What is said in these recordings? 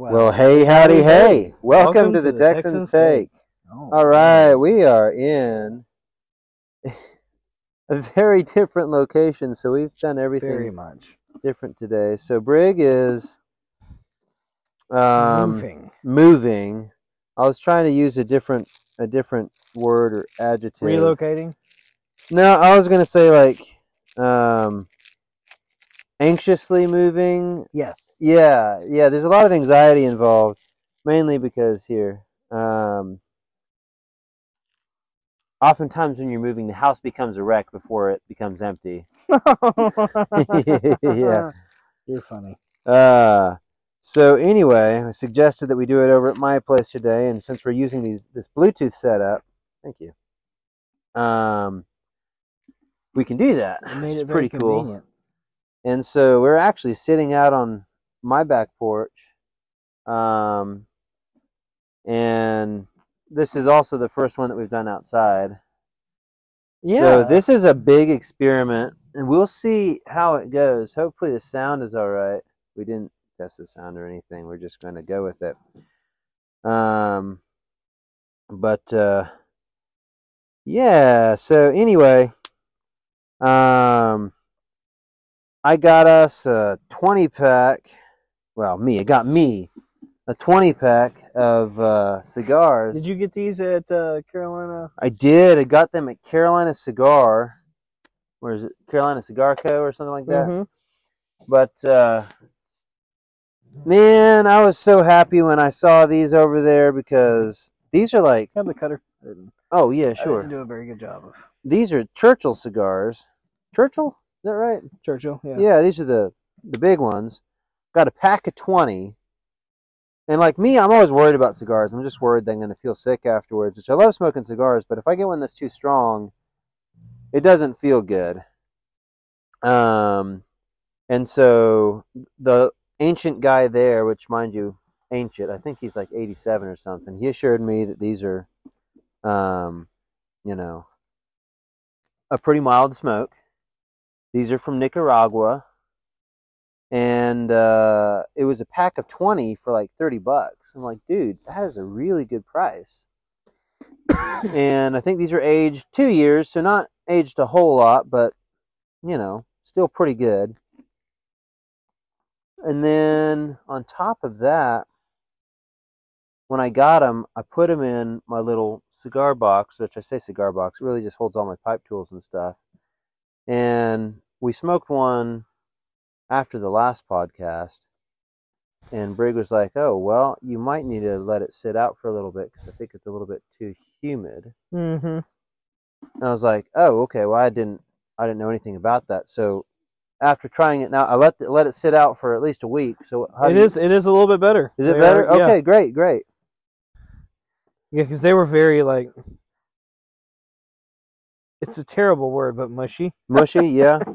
Well, hey, howdy, hey. Welcome, to the Texans, Take. Oh, All right, we are in a very different location, so we've done everything very much. different today. So Brig is um, Moving. moving. I was trying to use a different a different word or adjective. Relocating. No, I was gonna say like um, anxiously moving. Yes. Yeah, yeah. There's a lot of anxiety involved, mainly because here, um, oftentimes when you're moving, the house becomes a wreck before it becomes empty. Yeah. You're funny. Uh, so anyway, I suggested that we do it over at my place today, and since we're using these this Bluetooth setup, thank you. Um, we can do that. It made which it pretty cool. And so we're actually sitting out on my back porch. Um, and this is also the first one that we've done outside. Yeah. So this is a big experiment, and we'll see how it goes. Hopefully the sound is all right. We didn't test the sound or anything. We're just going to go with it. Um, but uh, yeah. So anyway, um, I got us a twenty pack. Well, me. It got me a twenty pack of uh, cigars. Did you get these at uh, Carolina? I did. I got them at Carolina Cigar. Where is it? Carolina Cigar Co. or something like that. Mhm. But uh, man, I was so happy when I saw these over there because these are like, Have the cutter. Oh yeah, I sure. didn't do a very good job of These are Churchill cigars. Churchill, is that right? Churchill. Yeah. Yeah, these are the the big ones. Got a pack of twenty. And like me, I'm always worried about cigars. I'm just worried that I'm going to feel sick afterwards. Which I love smoking cigars, but if I get one that's too strong, it doesn't feel good. Um, and so the ancient guy there, which mind you, ancient, I think he's like 87 or something. He assured me that these are, um, you know, a pretty mild smoke. These are from Nicaragua, and uh, it was a pack of 20 for like 30 bucks. I'm like, dude, that is a really good price. and I think these are aged two years, so not aged a whole lot, but you know, still pretty good. And then on top of that, when I got them, I put them in my little cigar box, which I say cigar box, it really just holds all my pipe tools and stuff. And we smoked one after the last podcast. And Brig was like, "Oh, well, you might need to let it sit out for a little bit because I think it's a little bit too humid." Mm-hmm. And I was like, "Oh, okay. Well, I didn't, I didn't know anything about that." So after trying it now, I let it, let it sit out for at least a week. So how It you- is. It is a little bit better. Is it They better? are- yeah. Okay, great, great. Yeah, because they were very like. It's a terrible word, but mushy. Mushy, yeah.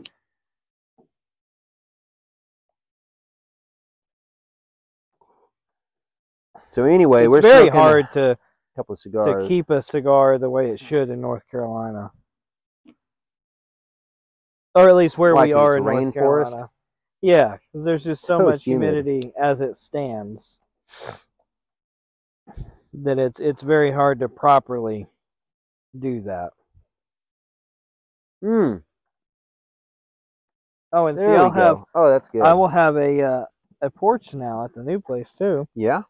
So anyway, it's we're very hard to a couple of cigars. to keep a cigar the way it should in North Carolina, or at least where Why, we are in North rainforest? Carolina. Yeah, there's just so So much humid. humidity as it stands that it's it's very hard to properly do that. Hmm. Oh, and see, There we I'll go. have Oh, that's good. I will have a uh, a porch now at the new place too Yeah.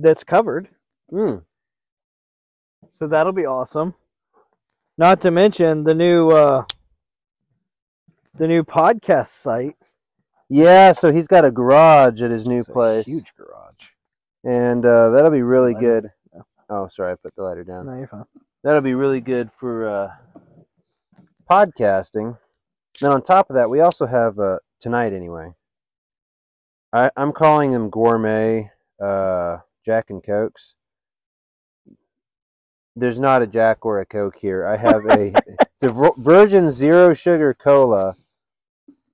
That's covered. Hmm. So that'll be awesome. Not to mention the new uh the new podcast site. Yeah. So he's got a garage at his new It's place, huge garage. and uh, that'll be really good. Oh, sorry, I put the lighter down. No, you're fine. That'll be really good for uh, podcasting. Then on top of that, we also have uh, tonight anyway. I, I'm calling them gourmet uh, Jack and Cokes. There's not a Jack or a Coke here. I have a it's a virgin zero sugar cola,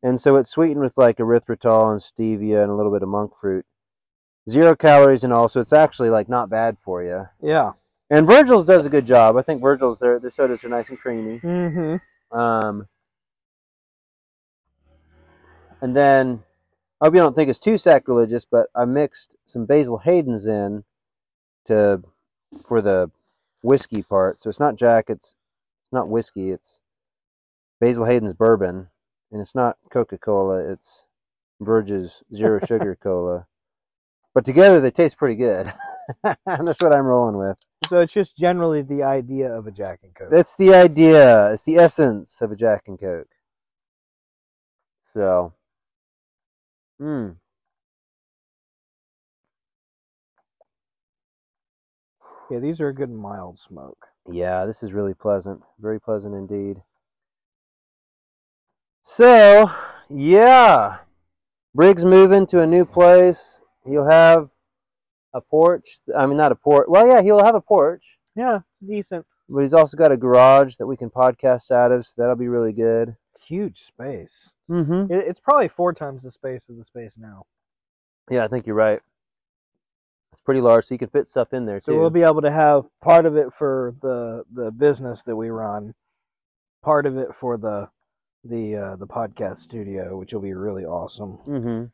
and so it's sweetened with like erythritol and stevia and a little bit of monk fruit. Zero calories and all, so it's actually like not bad for you. Yeah. And Virgil's does a good job. I think Virgil's their their sodas are nice and creamy. Mm-hmm. Um, and then I hope you don't think it's too sacrilegious, but I mixed some Basil Hayden's in to for the whiskey part. So it's not Jack, it's it's not whiskey, it's Basil Hayden's bourbon, and it's not Coca Cola, it's Virgil's zero sugar cola. But together they taste pretty good. and that's what I'm rolling with. So it's just generally the idea of a Jack and Coke. That's the idea. It's the essence of a Jack and Coke. So, hmm. Yeah, these are a good mild smoke. Yeah, this is really pleasant. Very pleasant indeed. So, yeah. Briggs moving to a new place. He'll have a porch. I mean, not a porch. Well, yeah, he'll have a porch, Yeah, it's decent. but he's also got a garage that we can podcast out of, so that'll be really good. Huge space. Mm-hmm. It, it's probably four times the space of the space now. Yeah, I think you're right. It's pretty large, so you can fit stuff in there So too. we'll be able to have part of it for the the business that we run, part of it for the the uh, the podcast studio, which will be really awesome. Mm-hmm.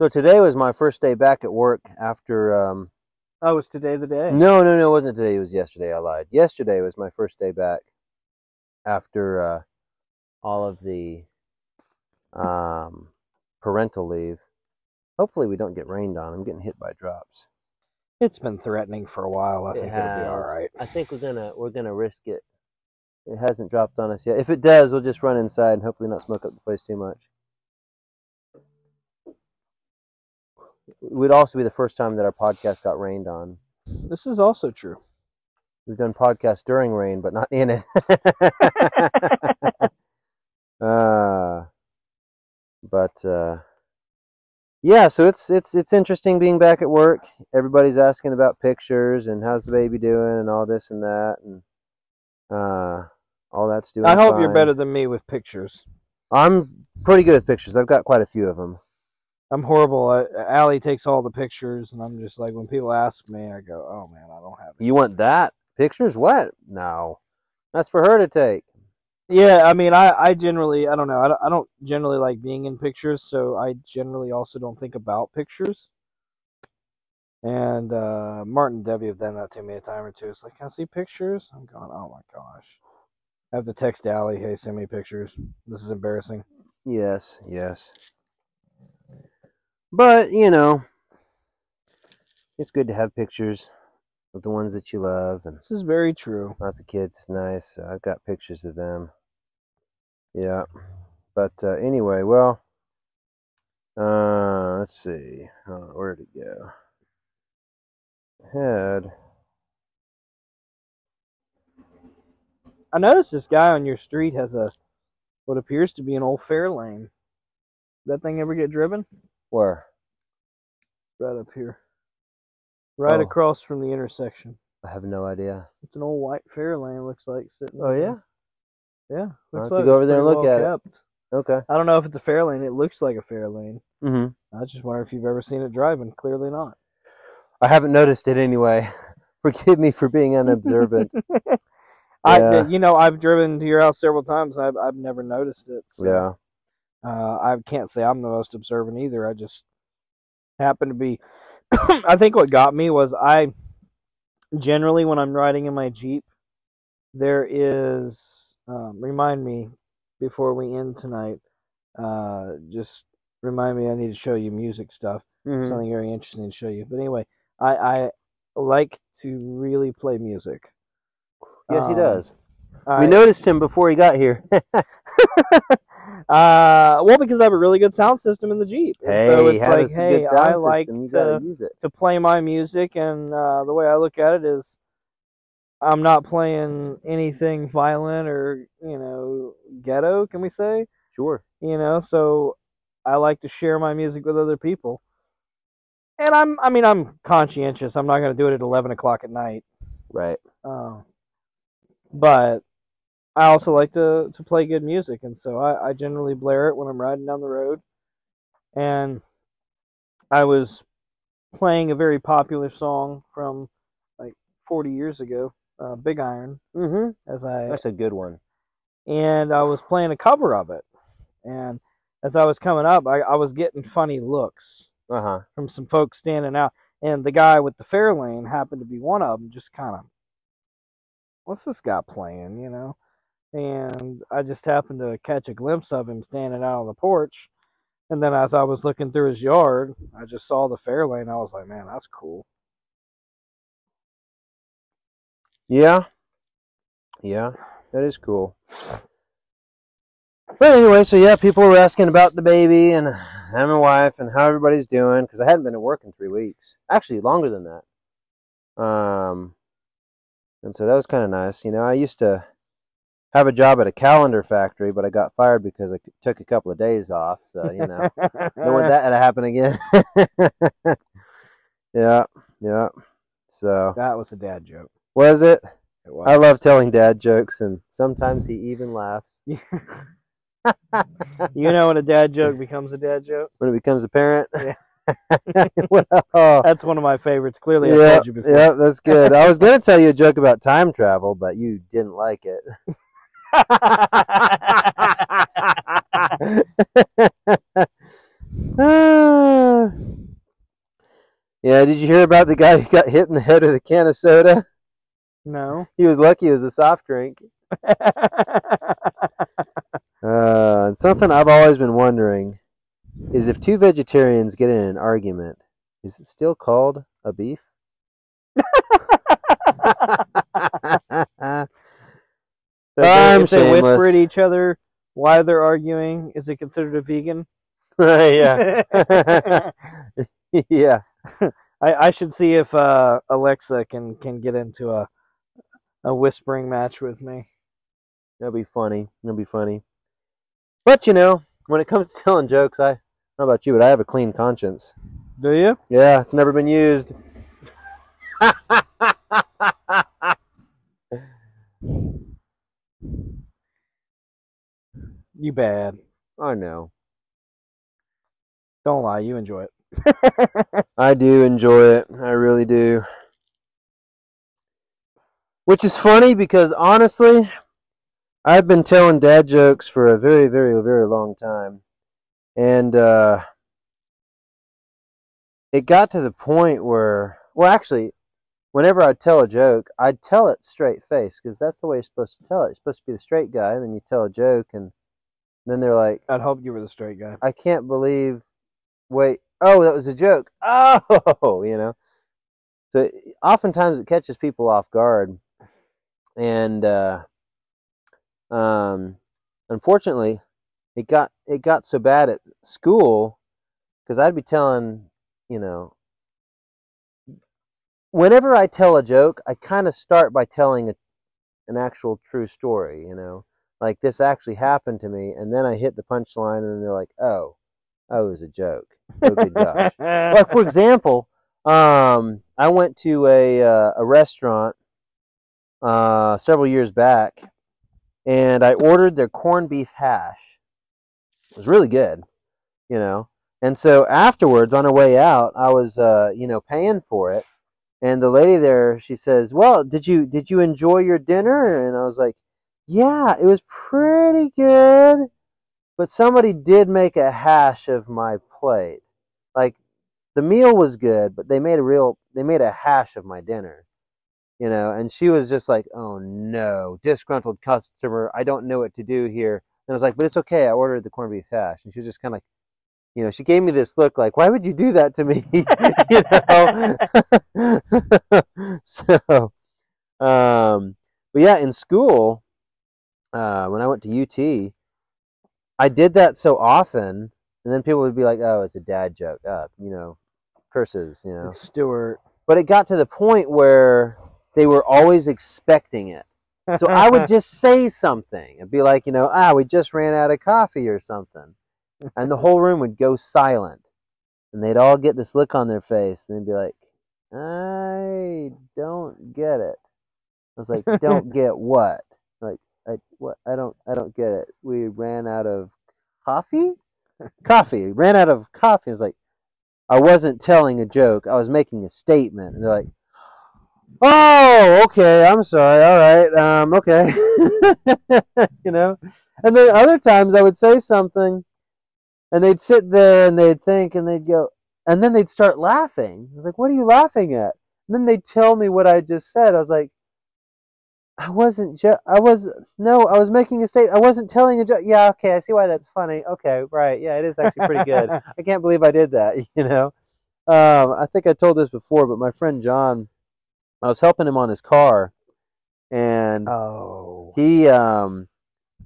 So today was my first day back at work after. Um, Oh, is today the day? no, no, no, it wasn't today. It was yesterday. I lied. Yesterday was my first day back after uh, all of the um, parental leave. Hopefully, we don't get rained on. I'm getting hit by drops. It's been threatening for a while. I It think it'll be all right. I think we're gonna we're gonna risk it. It hasn't dropped on us yet. If it does, we'll just run inside and hopefully not smoke up the place too much. It would also be the first time that our podcast got rained on. This is also true. We've done podcasts during rain, but not in it. uh, but uh, yeah, so it's it's it's interesting being back at work. Everybody's asking about pictures and how's the baby doing and all this and that and uh, all that's doing. I hope you're better than me with pictures. I'm pretty good with pictures. I've got quite a few of them. I'm horrible. I, Allie takes all the pictures, and I'm just like, when people ask me, I go, "Oh man, I don't have it." You want that pictures? What? No, that's for her to take. Yeah, I mean, I, I generally, I don't know, I don't, I don't generally like being in pictures, so I generally also don't think about pictures. And uh, Martin and Debbie have done that to me a time or two. It's like, can I see pictures? I'm going, oh my gosh. I have to text Allie, hey, send me pictures. This is embarrassing. Yes, yes. But, you know, it's good to have pictures of the ones that you love and This is very true. lots of kids. Nice. I've got pictures of them. Yeah. But uh, anyway, well, uh, let's see. Uh, where'd it go? Head. I noticed this guy on your street has a what appears to be an old Fairlane. That thing ever get driven? Where? Right up here. Right Oh. across from the intersection. I have no idea. It's an old white Fairlane, looks like sitting. Oh, there. yeah? Yeah. I'll Looks have to go over there and look well at it. Okay. I don't know if it's a Fairlane. It looks like a Fairlane. Mm-hmm. I was just wondering if you've ever seen it driving. Clearly not. I haven't noticed it anyway. Forgive me for being unobservant. I, you know, I've driven to your house several times. I've, I've never noticed it. So, yeah. Uh, I can't say I'm the most observant either. I just happen to be. I think what got me was I generally when I'm riding in my Jeep, there is um, remind me before we end tonight. Uh, just remind me I need to show you music stuff. Mhm. Something very interesting to show you. But anyway, I I like to really play music. Yes, he Um, does. I, we noticed him before he got here. uh, well, because I have a really good sound system in the Jeep. And hey, so it's like, hey, I like to, gotta use it. to play my music, and uh, the way I look at it is, I'm not playing anything violent or you know ghetto. Can we say? Sure. You know, so I like to share my music with other people. And I'm, I mean, I'm conscientious. I'm not going to do it at 11 o'clock at night. Right. Uh, but I also like to, to play good music, and so I, I generally blare it when I'm riding down the road. And I was playing a very popular song from like 40 years ago, uh, Big Iron, Mm-hmm. as I That's a good one. and I was playing a cover of it, and as I was coming up, I, I was getting funny looks Uh huh. from some folks standing out, and the guy with the Fairlane happened to be one of them. Just kind of, what's this guy playing, you know? And I just happened to catch a glimpse of him standing out on the porch. And then as I was looking through his yard, I just saw the Fairlane. I was like, man, that's cool. Yeah. Yeah, that is cool. But anyway, so yeah, people were asking about the baby and and my wife and how everybody's doing because I hadn't been at work in three weeks. Actually, longer than that. Um, and so that was kind of nice. You know, I used to have a job at a calendar factory, but I got fired because I took a couple of days off. So you know, don't want that to happen again. yeah, yeah. So that was a dad joke. was it? It was. I love telling dad jokes, and sometimes he even laughs you know when a dad joke becomes a dad joke? when it becomes apparent. Yeah. well, That's one of my favorites. Clearly, I've yeah, told you before. yeah, that's good. I was gonna tell you a joke about time travel, but you didn't like it. Ah. yeah, did you hear about the guy who got hit in the head with a can of soda? no. He was lucky it was a soft drink. Uh, and something I've always been wondering is if two vegetarians get in an argument, is it still called a beef? So I'm if they whisper at each other while they're arguing, is it considered a vegan? yeah. yeah. I, I should see if uh, Alexa can, can get into a a whispering match with me. That'll be funny. That'll be funny. But you know, when it comes to telling jokes, I know about you, but I have a clean conscience. Do you? Yeah, it's never been used. You bad. I know. Don't lie. You enjoy it. I do enjoy it. I really do. Which is funny because honestly, I've been telling dad jokes for a very, very, very long time. And uh, it got to the point where, well, actually, whenever I'd tell a joke, I'd tell it straight face because that's the way you're supposed to tell it. You're supposed to be the straight guy, and then you tell a joke, and then they're like, I'd hope you were the straight guy. I can't believe. Wait, oh, that was a joke. Oh, you know. So oftentimes it catches people off guard, and uh, um, unfortunately, it got it got so bad at school because I'd be telling, you know, whenever I tell a joke, I kind of start by telling a, an actual true story, you know, like this actually happened to me, and then I hit the punchline, and then they're like, oh, oh, it was a joke. Oh, good gosh. like for example, um, I went to a uh, a restaurant uh, several years back, and I ordered their corned beef hash. It was really good, you know. And so afterwards, on our way out, I was, uh, you know, paying for it, and the lady there, she says, "Well, did you did you enjoy your dinner?" And I was like, "Yeah, it was pretty good." But somebody did make a hash of my plate. Like the meal was good, but they made a real they made a hash of my dinner. You know, and she was just like, "Oh no, disgruntled customer, I don't know what to do here." And I was like, "But it's okay. I ordered the corned beef hash." And she was just kind of like, you know, she gave me this look like, "Why would you do that to me?" you know. so, um, but yeah, in school, uh, when I went to UT, I did that so often, and then people would be like, "Oh, it's a dad joke," uh, you know, curses, you know. It's Stewart. But it got to the point where they were always expecting it. So I would just say something and be like, you know, ah, we just ran out of coffee or something. And the whole room would go silent. And they'd all get this look on their face and they'd be like, I don't get it. I was like, don't get what? Like, I what I don't I don't get it. We ran out of coffee? Coffee. We ran out of coffee. I was like, I wasn't telling a joke. I was making a statement. And they're like, oh, okay, I'm sorry. All right, um, okay, you know. And then other times I would say something, and they'd sit there and they'd think, and they'd go, and then they'd start laughing. I was like, "What are you laughing at?" And then they'd tell me what I just said. I was like, "I wasn't. Ju- I was no. I was making a statement. I wasn't telling a joke. Yeah, okay. I see why that's funny. Okay, right. Yeah, it is actually pretty good. I can't believe I did that. You know." Um, I think I told this before, but my friend John, I was helping him on his car, and oh, he um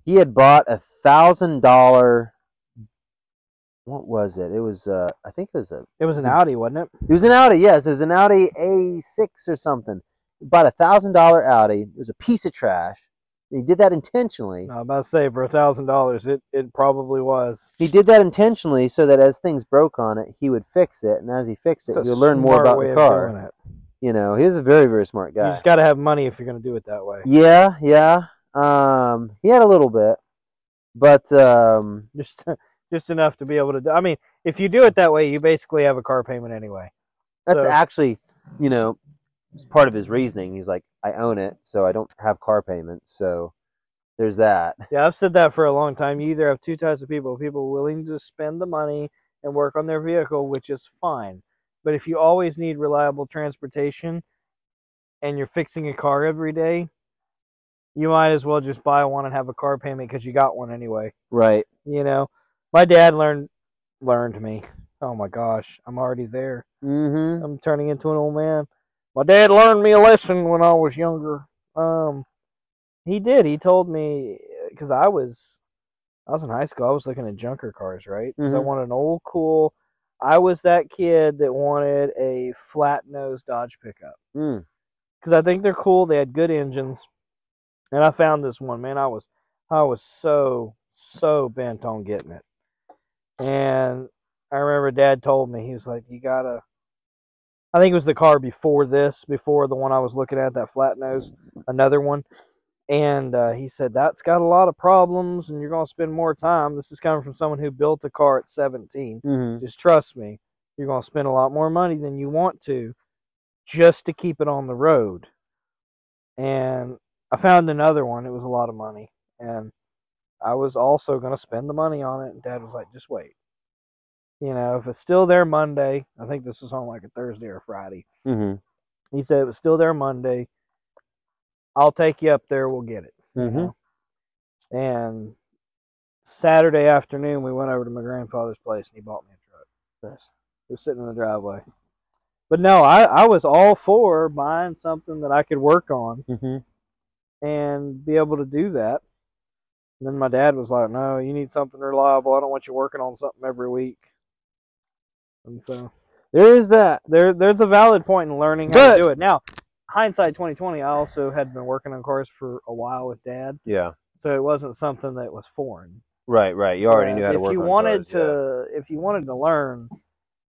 he had bought a thousand dollar. What was it? It was uh I think it was a it was an Audi, wasn't it? it was an Audi. Yes, it was an Audi A6 or something. Bought a thousand dollar Audi. It was a piece of trash. He did that intentionally. I'm about to say for a thousand dollars, it it probably was. He did that intentionally so that as things broke on it, he would fix it, and as he fixed it, It's a he would learn more about the car. You know, he was a very very smart guy. You just got to have money if you're going to do it that way. Yeah, yeah. Um, he had a little bit, but um, Just just enough to be able to. do I mean, if you do it that way, you basically have a car payment anyway. that's So- actually, you know, part of his reasoning. He's like, I own it, so I don't have car payments. So there's that. Yeah, I've said that for a long time. You either have two types of people: people willing to spend the money and work on their vehicle, which is fine. But if you always need reliable transportation and you're fixing a car every day, you might as well just buy one and have a car payment because you got one anyway. Right. You know, my dad learned learned me. Oh my gosh, I'm already there. Mm-hmm. I'm turning into an old man. My dad learned me a lesson when I was younger. Um, he did. He told me because I was, I was in high school. I was looking at junker cars, right? 'Cause I Mhm. wanted an old, cool. I was that kid that wanted a flat nose Dodge pickup Mm. because I think they're cool. They had good engines, and I found this one. Man, I was, I was so so bent on getting it, and I remember Dad told me he was like, "You gotta." I think it was the car before this, before the one I was looking at, that flat nose, another one. And uh, he said, That's got a lot of problems and you're going to spend more time. This is coming from someone who built a car at 17. Mm-hmm. Just trust me, you're going to spend a lot more money than you want to just to keep it on the road. And I found another one. It was a lot of money. And I was also going to spend the money on it. And dad was like, just wait. You know, if it's still there Monday, I think this was on like a Thursday or Friday. Mm-hmm. He said it was still there Monday. I'll take you up there. We'll get it. Mm-hmm. know. And Saturday afternoon, we went over to my grandfather's place and he bought me a truck. Nice. It was sitting in the driveway. But no, I, I was all for buying something that I could work on Mm-hmm. and be able to do that. And then my dad was like, "No, you need something reliable. I don't want you working on something every week." And so There is that. there, there's a valid point in learning how Good. to do it. Now, hindsight 2020, I also had been working on cars for a while with dad, Yeah. so it wasn't something that was foreign. Right. Right. You already knew Whereas how to if work you on wanted cars, yeah. to, if you wanted to learn,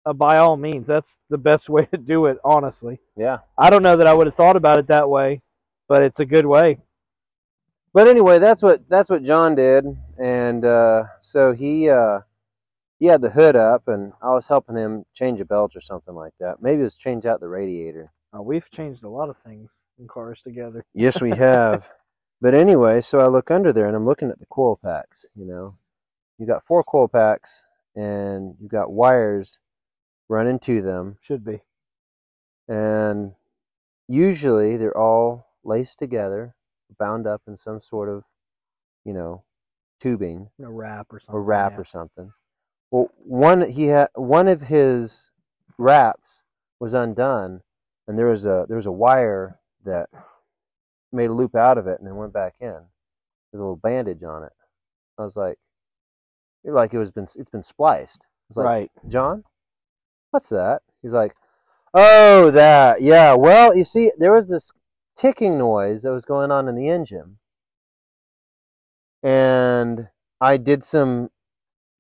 uh, by all means, that's the best way to do it. Honestly, Yeah. I don't know that I would have thought about it that way, but it's a good way. But anyway, that's what that's what John did, and uh, so he uh, he had the hood up, and I was helping him change a belt or something like that. Maybe it was change out the radiator. Uh, we've changed a lot of things in cars together. Yes, we have. but anyway, so I look under there, and I'm looking at the coil packs. You know, you got four coil packs, and you got wires running to them, Should be. and usually they're all laced together, bound up in some sort of, you know, tubing. A wrap or something. or wrap yeah. or something. Well, one he had one of his wraps was undone, and there was a there was a wire that made a loop out of it and then went back in. There's a little bandage on it. I was like, like it was been it's been spliced. I was like, right. John, what's that? He's like, oh, that, yeah. Well, you see, there was this ticking noise that was going on in the engine. And I did some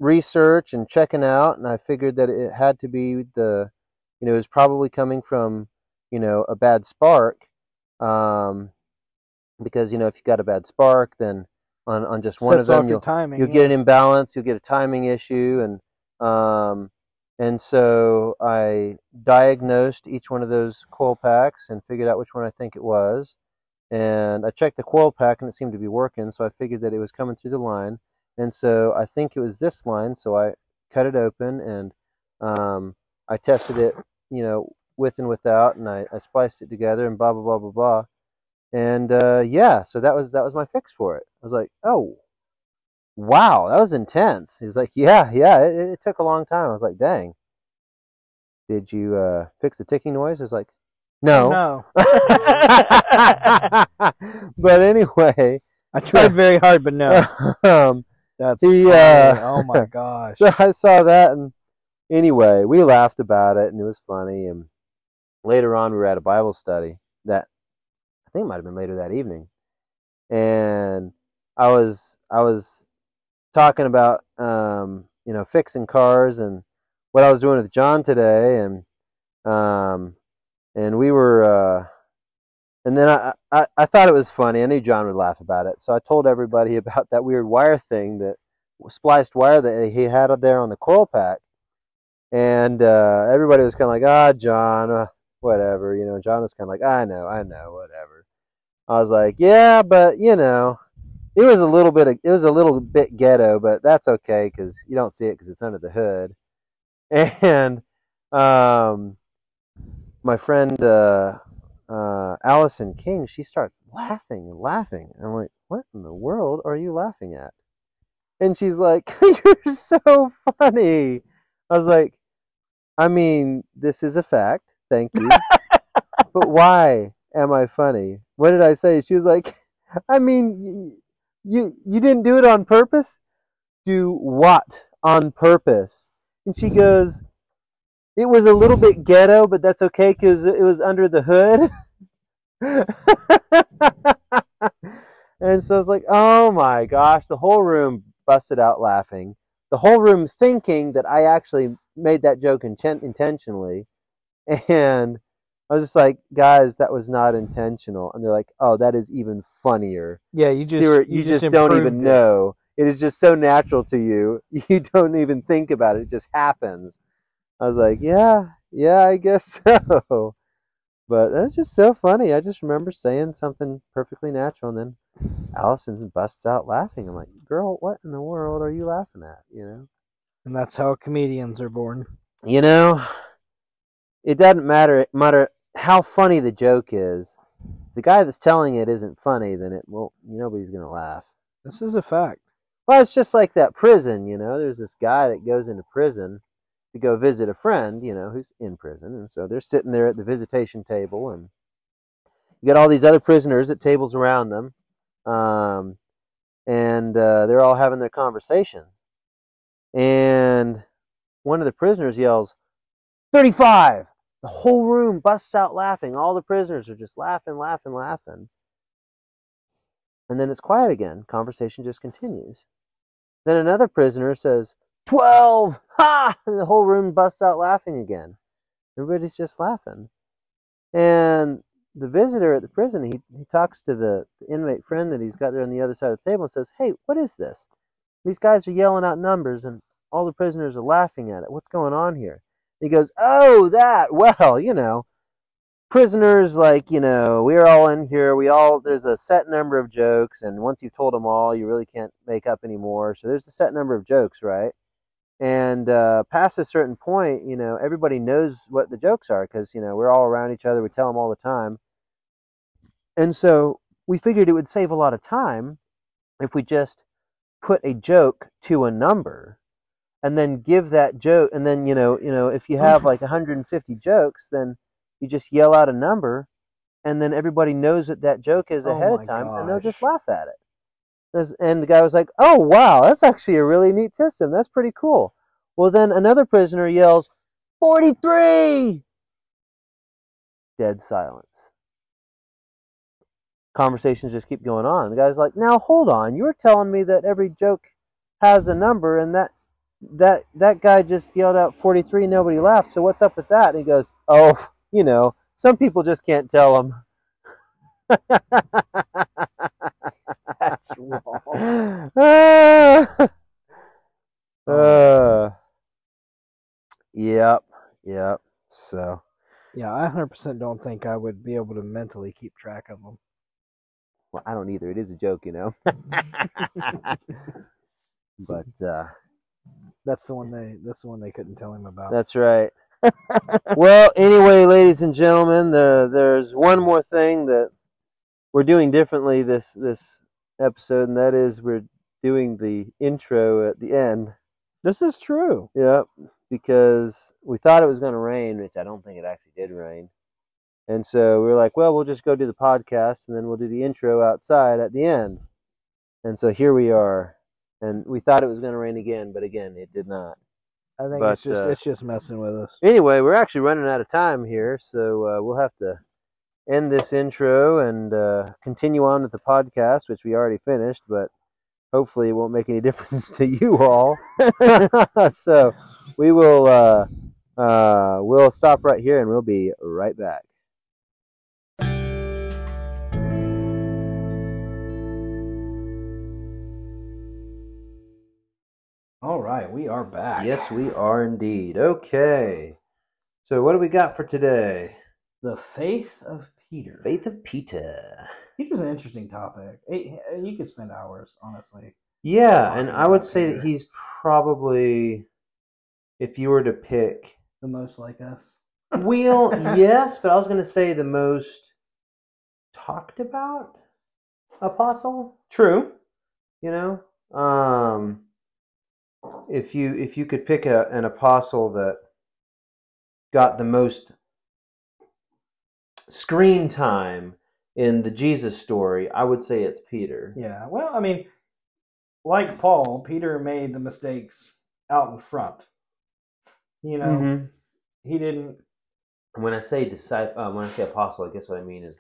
research and checking out, and I figured that it had to be the, you know, it was probably coming from, you know, a bad spark. Um, because, you know, if you got a bad spark, then on, on just one of Sets off them, you'll, timing. you'll yeah. get an imbalance, you'll get a timing issue, and um, And so I diagnosed each one of those coil packs and figured out which one I think it was. And I checked the coil pack and it seemed to be working, so I figured that it was coming through the line. And so I think it was this line, so I cut it open and um, I tested it, you know, with and without, and I, I spliced it together and blah blah blah blah blah. And uh, yeah, so that was that was my fix for it. I was like, oh, wow, that was intense. He was like, yeah, yeah, it, it took a long time. I was like, dang. Did you uh, fix the ticking noise? I was like, no. No. but anyway, I tried very hard, but no. um, That's He, funny. uh, oh my gosh. so I saw that, and anyway, we laughed about it, and it was funny. And later on, we were at a Bible study that I think might have been later that evening, and I was I was talking about um, you know fixing cars and what I was doing with John today, and um, and we were. Uh, and then I, I, I thought it was funny. I knew John would laugh about it. So I told everybody about that weird wire thing that spliced wire that he had there on the coil pack. And uh, everybody was kind of like, ah, John, uh, whatever. You know, John was kind of like, I know, I know, whatever. I was like, yeah, but you know, it was a little bit, of, it was a little bit ghetto, but that's okay because you don't see it because it's under the hood. And um, my friend uh, uh, Allison King, she starts laughing and laughing. And I'm like, what in the world are you laughing at? And she's like, you're so funny. I was like, I mean, this is a fact. Thank you. but why am I funny? What did I say? She was like, I mean, you you didn't do it on purpose. Do what on purpose? And she goes, it was a little bit ghetto, but that's okay because it was under the hood. and so I was like, oh my gosh, the whole room busted out laughing. The whole room thinking that I actually made that joke inten- intentionally. And I was just like, guys, that was not intentional. And they're like, oh, that is even funnier. yeah, you just Stuart, you, just, don't even it. know. It is just so natural to you. You don't even think about it. It just happens. I was like, yeah, yeah, I guess so. But that's just so funny. I just remember saying something perfectly natural, and then Allison busts out laughing. I'm like, girl, what in the world are you laughing at? You know? And that's how comedians are born. You know, it doesn't matter matter how funny the joke is. If the guy that's telling it isn't funny, then it well, nobody's gonna laugh. This is a fact. Well, it's just like that prison, you know. There's this guy that goes into prison to go visit a friend, you know, who's in prison, and so they're sitting there at the visitation table, and you got all these other prisoners at tables around them, um, and uh, they're all having their conversations, and one of the prisoners yells, "35!" The whole room busts out laughing. All the prisoners are just laughing, laughing, laughing. And then it's quiet again. Conversation just continues. Then another prisoner says, 12! Ha! And the whole room busts out laughing again. Everybody's just laughing. And the visitor at the prison, he, he talks to the, the inmate friend that he's got there on the other side of the table and says, Hey, what is this? These guys are yelling out numbers and all the prisoners are laughing at it. What's going on here? He goes, Oh, that. Well, you know, prisoners, like, you know, we're all in here. We all, there's a set number of jokes. And once you've told them all, you really can't make up anymore. So there's a set number of jokes, right? And uh, past a certain point, you know, everybody knows what the jokes are because, you know, we're all around each other. We tell them all the time. And so we figured it would save a lot of time if we just put a joke to a number and then give that joke and then you know you know if you have like 150 jokes then you just yell out a number and then everybody knows what that joke is Oh ahead of time and they'll just laugh at it and the guy was like oh wow that's actually a really neat system. That's pretty cool. Well then another prisoner yells 43 dead silence. Conversations just keep going on. The guy's like now hold on. You were telling me that every joke has a number and that that that guy just yelled out 43 nobody laughed so what's up with that? And he goes oh you know some people just can't tell them That's wrong. uh, uh, Yep. Yep. So Yeah, I 100% don't think I would be able to mentally keep track of them. well, I don't either. It is a joke, you know. but uh, That's the one they. That's the one they couldn't tell him about. that's right. well, anyway, ladies and gentlemen, there there's one more thing that we're doing differently this this episode, and that is we're doing the intro at the end. this is true. Yep, because we thought it was going to rain, which I don't think it actually did rain. And so we were like, well, we'll just go do the podcast and then we'll do the intro outside at the end. And so here we are. And we thought it was going to rain again, but again, it did not. I think But, it's just uh, it's just messing with us. Anyway, we're actually running out of time here, so uh, we'll have to end this intro and uh, continue on with the podcast, which we already finished, but hopefully it won't make any difference to you all. so we will uh, uh, we'll stop right here and we'll be right back. All right, we are back. Yes, we are indeed. Okay. So what do we got for today? The faith of Peter. Faith of Peter. Peter's an interesting topic. It- you could spend hours, honestly. Yeah, and I would say that he's probably, if you were to pick, The most like us. well, yes, but I was going to say the most talked about apostle. True. You know, um, if you if you could pick a, an apostle that got the most screen time in the Jesus story, I would say it's Peter. Yeah. Well, I mean, like Paul, Peter made the mistakes out in front. You know, Mhm. he didn't When I say disciple, uh, when I say apostle, I guess what I mean is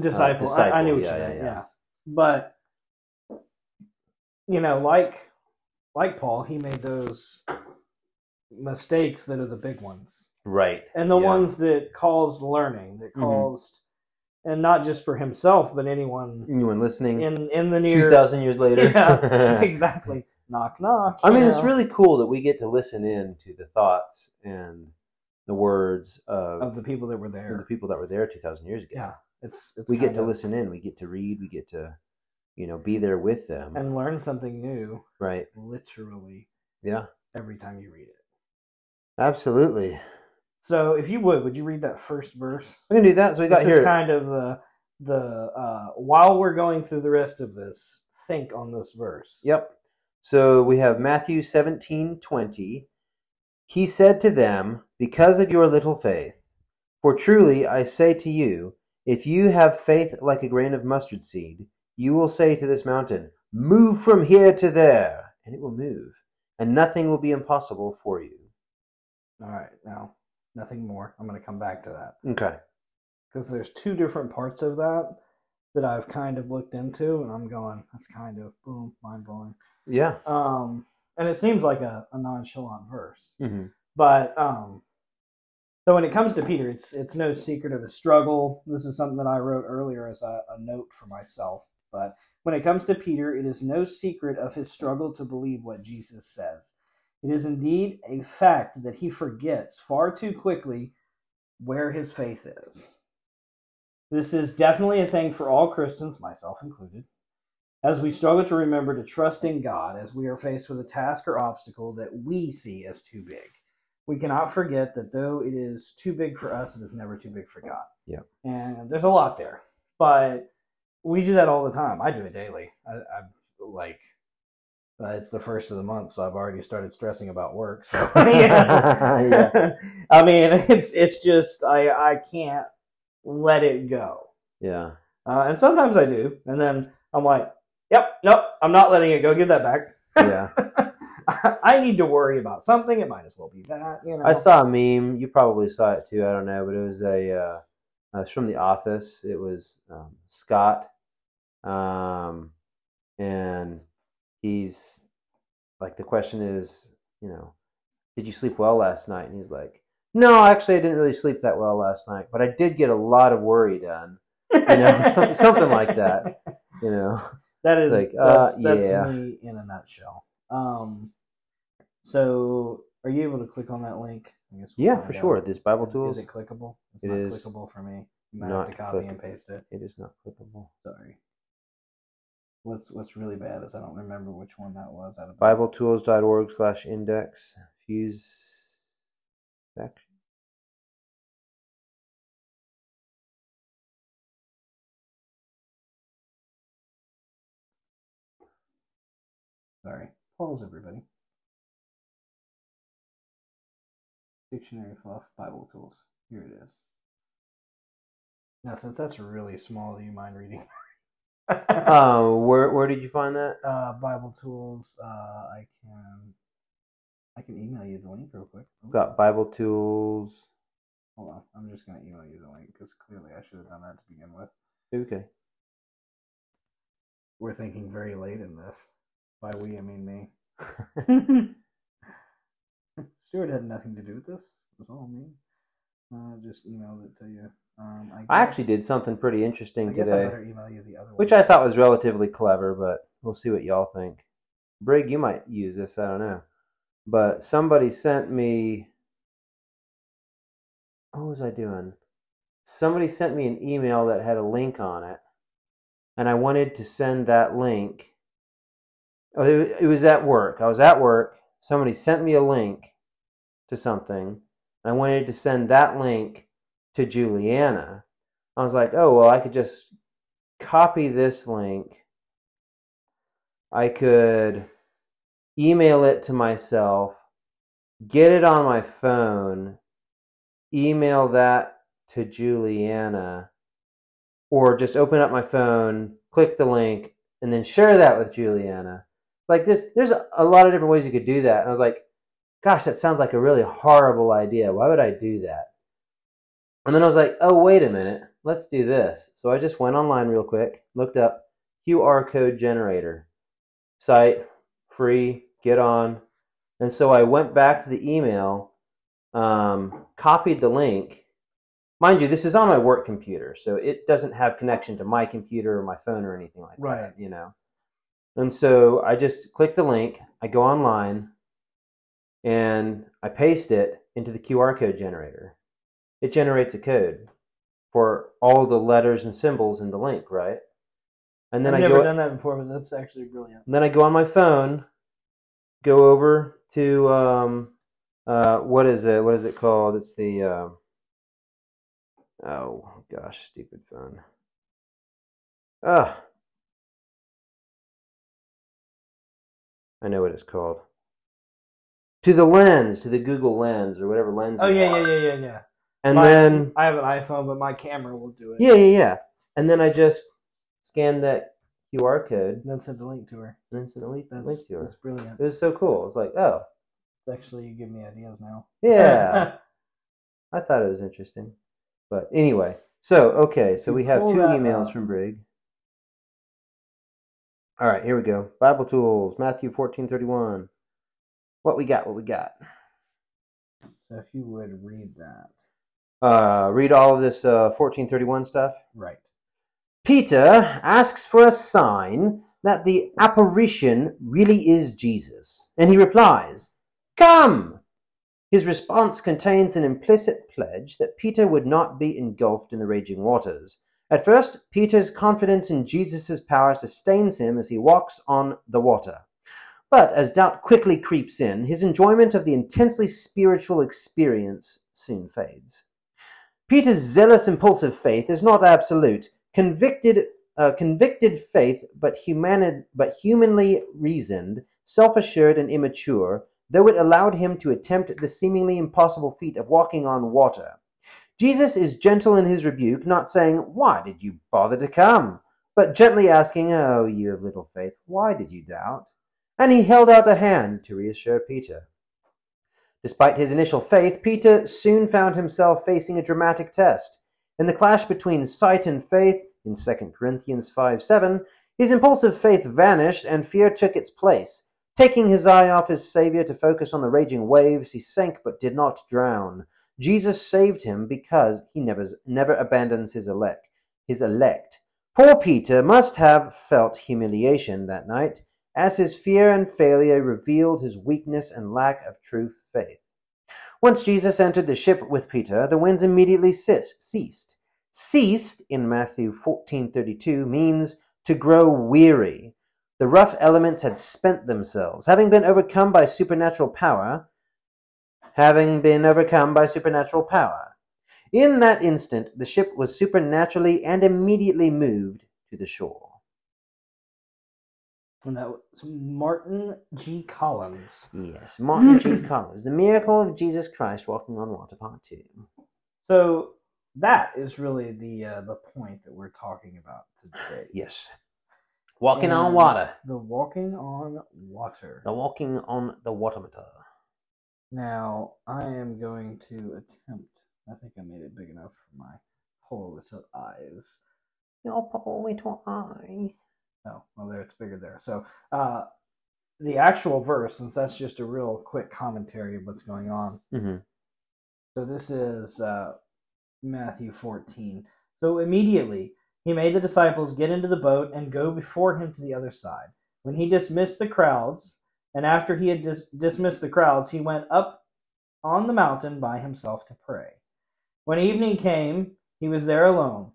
disciple. I, I knew what yeah, you yeah, meant. yeah. Yeah. But you know, like like Paul, he made those mistakes that are the big ones. Right, and the yeah. ones that caused learning that Mhm. caused and not just for himself but anyone anyone listening in in the near two thousand years later. yeah exactly knock knock I mean, you it's really cool that we get to listen in to the thoughts and the words of, of the people that were there, the people that were there two thousand years ago. yeah it's, it's we get to of- listen in. We get to read. We get to, you know, be there with them. and learn something new right? literally Yeah, every time you read it absolutely. So if you would would you read that first verse We can do that. So we got this here. is kind of the the uh while we're going through the rest of this think on this verse Yep. So we have Matthew seventeen twenty. He said to them, Because of your little faith, for truly I say to you, if you have faith like a grain of mustard seed, you will say to this mountain, Move from here to there, and it will move, and nothing will be impossible for you. all right now nothing more i'm going to come back to that Okay. because there's two different parts of that that I've kind of looked into, and I'm going, that's kind of boom, mind blowing. Yeah. Um, and it seems like a, a nonchalant verse, hmm but um, so when it comes to Peter, it's it's no secret of his struggle. This is something that I wrote earlier as a, a note for myself. But when it comes to Peter, it is no secret of his struggle to believe what Jesus says. It is indeed a fact that he forgets far too quickly where his faith is. This is definitely a thing for all Christians, myself included, as we struggle to remember to trust in God as we are faced with a task or obstacle that we see as too big. We cannot forget that though it is too big for us, it is never too big for God. Yeah. And there's a lot there, but we do that all the time. I do it daily. I, I'm like, uh, it's the first of the month, so I've already started stressing about work. So yeah. Yeah. I mean, it's it's just I I can't let it go. Yeah. Uh, and sometimes I do, and then I'm like, "Yep, nope, I'm not letting it go. Give that back." Yeah. I need to worry about something. It might as well be that, you know. I saw a meme. You probably saw it too. I don't know, but it was a. Uh, uh, it's from The Office. It was um, Scott, um, and he's like the question is, you know, did you sleep well last night? And he's like, no, actually, I didn't really sleep that well last night, but I did get a lot of worry done. You know, something, something like that. You know, That is It's like, uh, that's, that's yeah. me in a nutshell. Um, so Are you able to click on that link? We'll Yeah, for sure. This Bible Is- tools. Is it clickable? It's It not is clickable for me. You might not have to copy and paste it. It is not clickable. Sorry. What's what's really bad is I don't remember which one that was out of BibleTools.org slash index fuse section. Sorry. Pause everybody. Dictionary fluff, Bible tools. Here it is. Now since that's really small, do you mind reading? Uh, where where did you find that? uh, Bible tools. Uh, I can I can email you the link real quick. Oh, Got Bible Tools. Hold on, I'm just gonna email you the link because clearly I should have done that to begin with. Okay. We're thinking very late in this. By we, I mean me. Stuart had nothing to do with this. It was all me. Uh, just emailed it to you. Um, I, I actually did something pretty I interesting I today, better email you the other which. I thought was relatively clever, but we'll see what y'all think. Brig, you might use this. I don't know. But somebody sent me. What was I doing? Somebody sent me an email that had a link on it, and I wanted to send that link. Oh, it it was at work. I was at work. Somebody sent me a link to something. I wanted to send that link to Juliana. I was like, oh, well, I could just copy this link. I could email it to myself, get it on my phone, email that to Juliana, or just open up my phone, click the link, and then share that with Juliana. Like there's there's a lot of different ways you could do that. And I was like, gosh, that sounds like a really horrible idea. Why would I do that? And then I was like, oh, wait a minute. Let's do this. So I just went online real quick, looked up QR code generator site, free, get on. And so I went back to the email, um, copied the link. Mind you, this is on my work computer, so it doesn't have connection to my computer or my phone or anything like Right. that, you know. And so I just click the link, I go online, and I paste it into the QR code generator. It generates a code for all the letters and symbols in the link, right? And then I've I never go done that before, but that's actually brilliant. and then I go on my phone, go over to um, uh, what is it? What is it called? It's the um oh gosh, stupid phone. Ah, I know what it's called. To the lens, to the Google Lens or whatever lens. Oh yeah, have. yeah, yeah, yeah, yeah. And My- then I have an iPhone, but my camera will do it. yeah, yeah, yeah. And then I just scan that QR code And then send a link to her. and then send a link, That's, link to her. that's brilliant. It was so cool. It's like, oh, actually you give me ideas now. yeah. I thought it was interesting. But anyway, so okay, so we have two emails up. from Brig. All right, here we go. Bible tools, Matthew fourteen thirty one. What we got? What we got? so if you would read that. Uh, read all of this uh, fourteen thirty one stuff. Right. Peter asks for a sign that the apparition really is Jesus, and he replies, Come! His response contains an implicit pledge that Peter would not be engulfed in the raging waters. At first, Peter's confidence in Jesus' power sustains him as he walks on the water. But as doubt quickly creeps in, his enjoyment of the intensely spiritual experience soon fades. Peter's zealous, impulsive faith is not absolute. Convicted, uh, convicted faith, but, humani- but humanly reasoned, self-assured, and immature, though it allowed him to attempt the seemingly impossible feat of walking on water. Jesus is gentle in his rebuke, not saying, Why did you bother to come? but gently asking, Oh, you of little faith, why did you doubt? And he held out a hand to reassure Peter. Despite his initial faith, Peter soon found himself facing a dramatic test. In the clash between sight and faith, in 2 Corinthians 5 7, his impulsive faith vanished and fear took its place. Taking his eye off his Savior to focus on the raging waves, he sank but did not drown. Jesus saved him because he never, never abandons his elect. His elect. Poor Peter must have felt humiliation that night, as his fear and failure revealed his weakness and lack of true faith. Once Jesus entered the ship with Peter, the winds immediately ceased. Ceased in Matthew 14:32 means to grow weary. The rough elements had spent themselves, having been overcome by supernatural power, having been overcome by supernatural power. In that instant, the ship was supernaturally and immediately moved to the shore. And that was Martin G. Collins. Yes, Martin G. Collins, The Miracle of Jesus Christ Walking on Water, Part 2. So that is really the uh, the point that we're talking about today. Yes. Walking on water. The walking on water. The walking on the Water watermeter. Now I am going to attempt. I think I made it big enough for my poor little eyes. Your poor little eyes. Oh, well, there it's bigger there. So, uh, the actual verse, since that's just a real quick commentary of what's going on. Mm-hmm. So this is uh, Matthew 14. So immediately he made the disciples get into the boat and go before him to the other side. When he dismissed the crowds, and after he had dis- dismissed the crowds, he went up on the mountain by himself to pray. When evening came, he was there alone.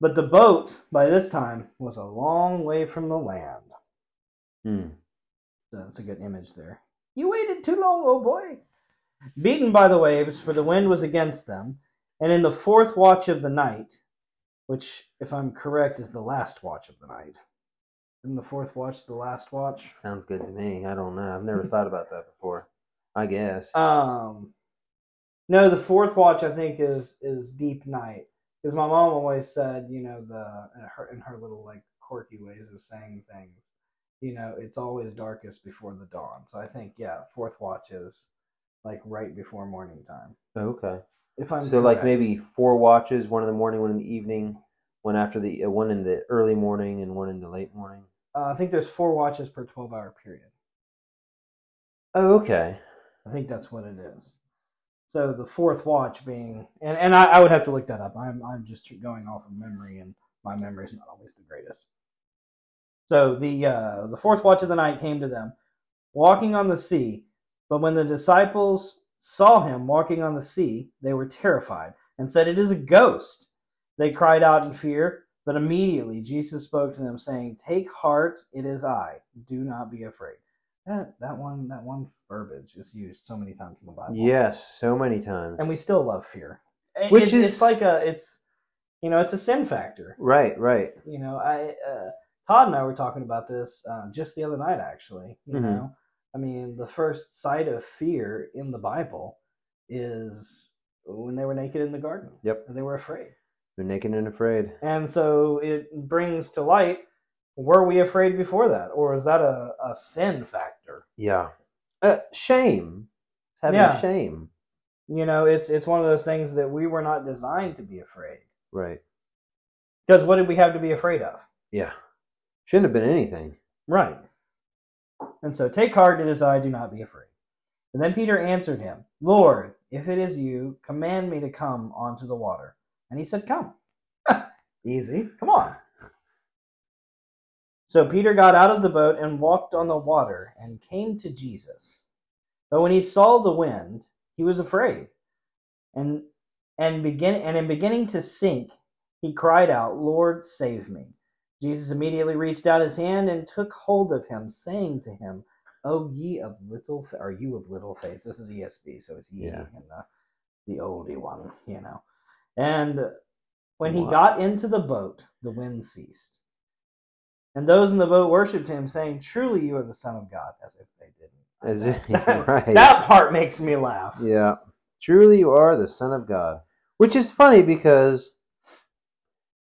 But the boat, by this time, was a long way from the land. Mm. So that's a good image there. You waited too long, oh boy. Beaten by the waves, for the wind was against them, and in the fourth watch of the night, which, if I'm correct, is the last watch of the night. Isn't the fourth watch the last watch? Sounds good to me. I don't know. I've never thought about that before. I guess. Um, no, the fourth watch I think is is deep night because my mom always said, you know, the in her in her little like quirky ways of saying things, you know, it's always darkest before the dawn. So I think yeah, fourth watch is like right before morning time. okay. If I'm So like maybe four watches, one in the morning, one in the evening, one after the uh, one in the early morning, and one in the late morning. uh, I think there's four watches per twelve hour period. Oh, okay. I think that's what it is. So the fourth watch being, and, and I, I would have to look that up. I'm I'm just going off of memory, and my memory is not always the greatest. So the uh, the fourth watch of the night came to them, walking on the sea. But when the disciples saw him walking on the sea, they were terrified and said, "It is a ghost." They cried out in fear. But immediately Jesus spoke to them, saying, "Take heart, it is I. Do not be afraid." That that one that one verbiage is used so many times in the Bible. Yes, so many times. and we still love fear. Which it's, is- it's like a it's you know it's a sin factor. right, right. You know, I uh, Todd and I were talking about this uh, just the other night. Actually, you Mhm. know, I mean, the first sight of fear in the Bible is when they were naked in the garden. Yep. and they were afraid, They're naked and afraid. and so it brings to light. Were we afraid before that, or is that a, a sin factor? Yeah. Uh, shame. It's having Yeah. shame. You know, it's it's one of those things that we were not designed to be afraid. Right. Because what did we have to be afraid of? Yeah. Shouldn't have been anything. Right. And so take heart, and it is I, do not be afraid. And then Peter answered him, Lord, if it is you, command me to come onto the water. And he said, Come. Easy. Come on. So Peter got out of the boat and walked on the water and came to Jesus. But when he saw the wind, he was afraid. And and begin and in beginning to sink, he cried out, Lord, save me. Jesus immediately reached out his hand and took hold of him, saying to him, "O ye of little, fa- are you of little faith?" This is ESV, so it's ye Yeah. and the the oldie one, you know. And when he Wow. got into the boat, the wind ceased, and those in the boat worshipped him, saying, "Truly, you are the Son of God." As if they didn't. As that, if- right. that part makes me laugh. Yeah. Truly you are the Son of God. Which is funny because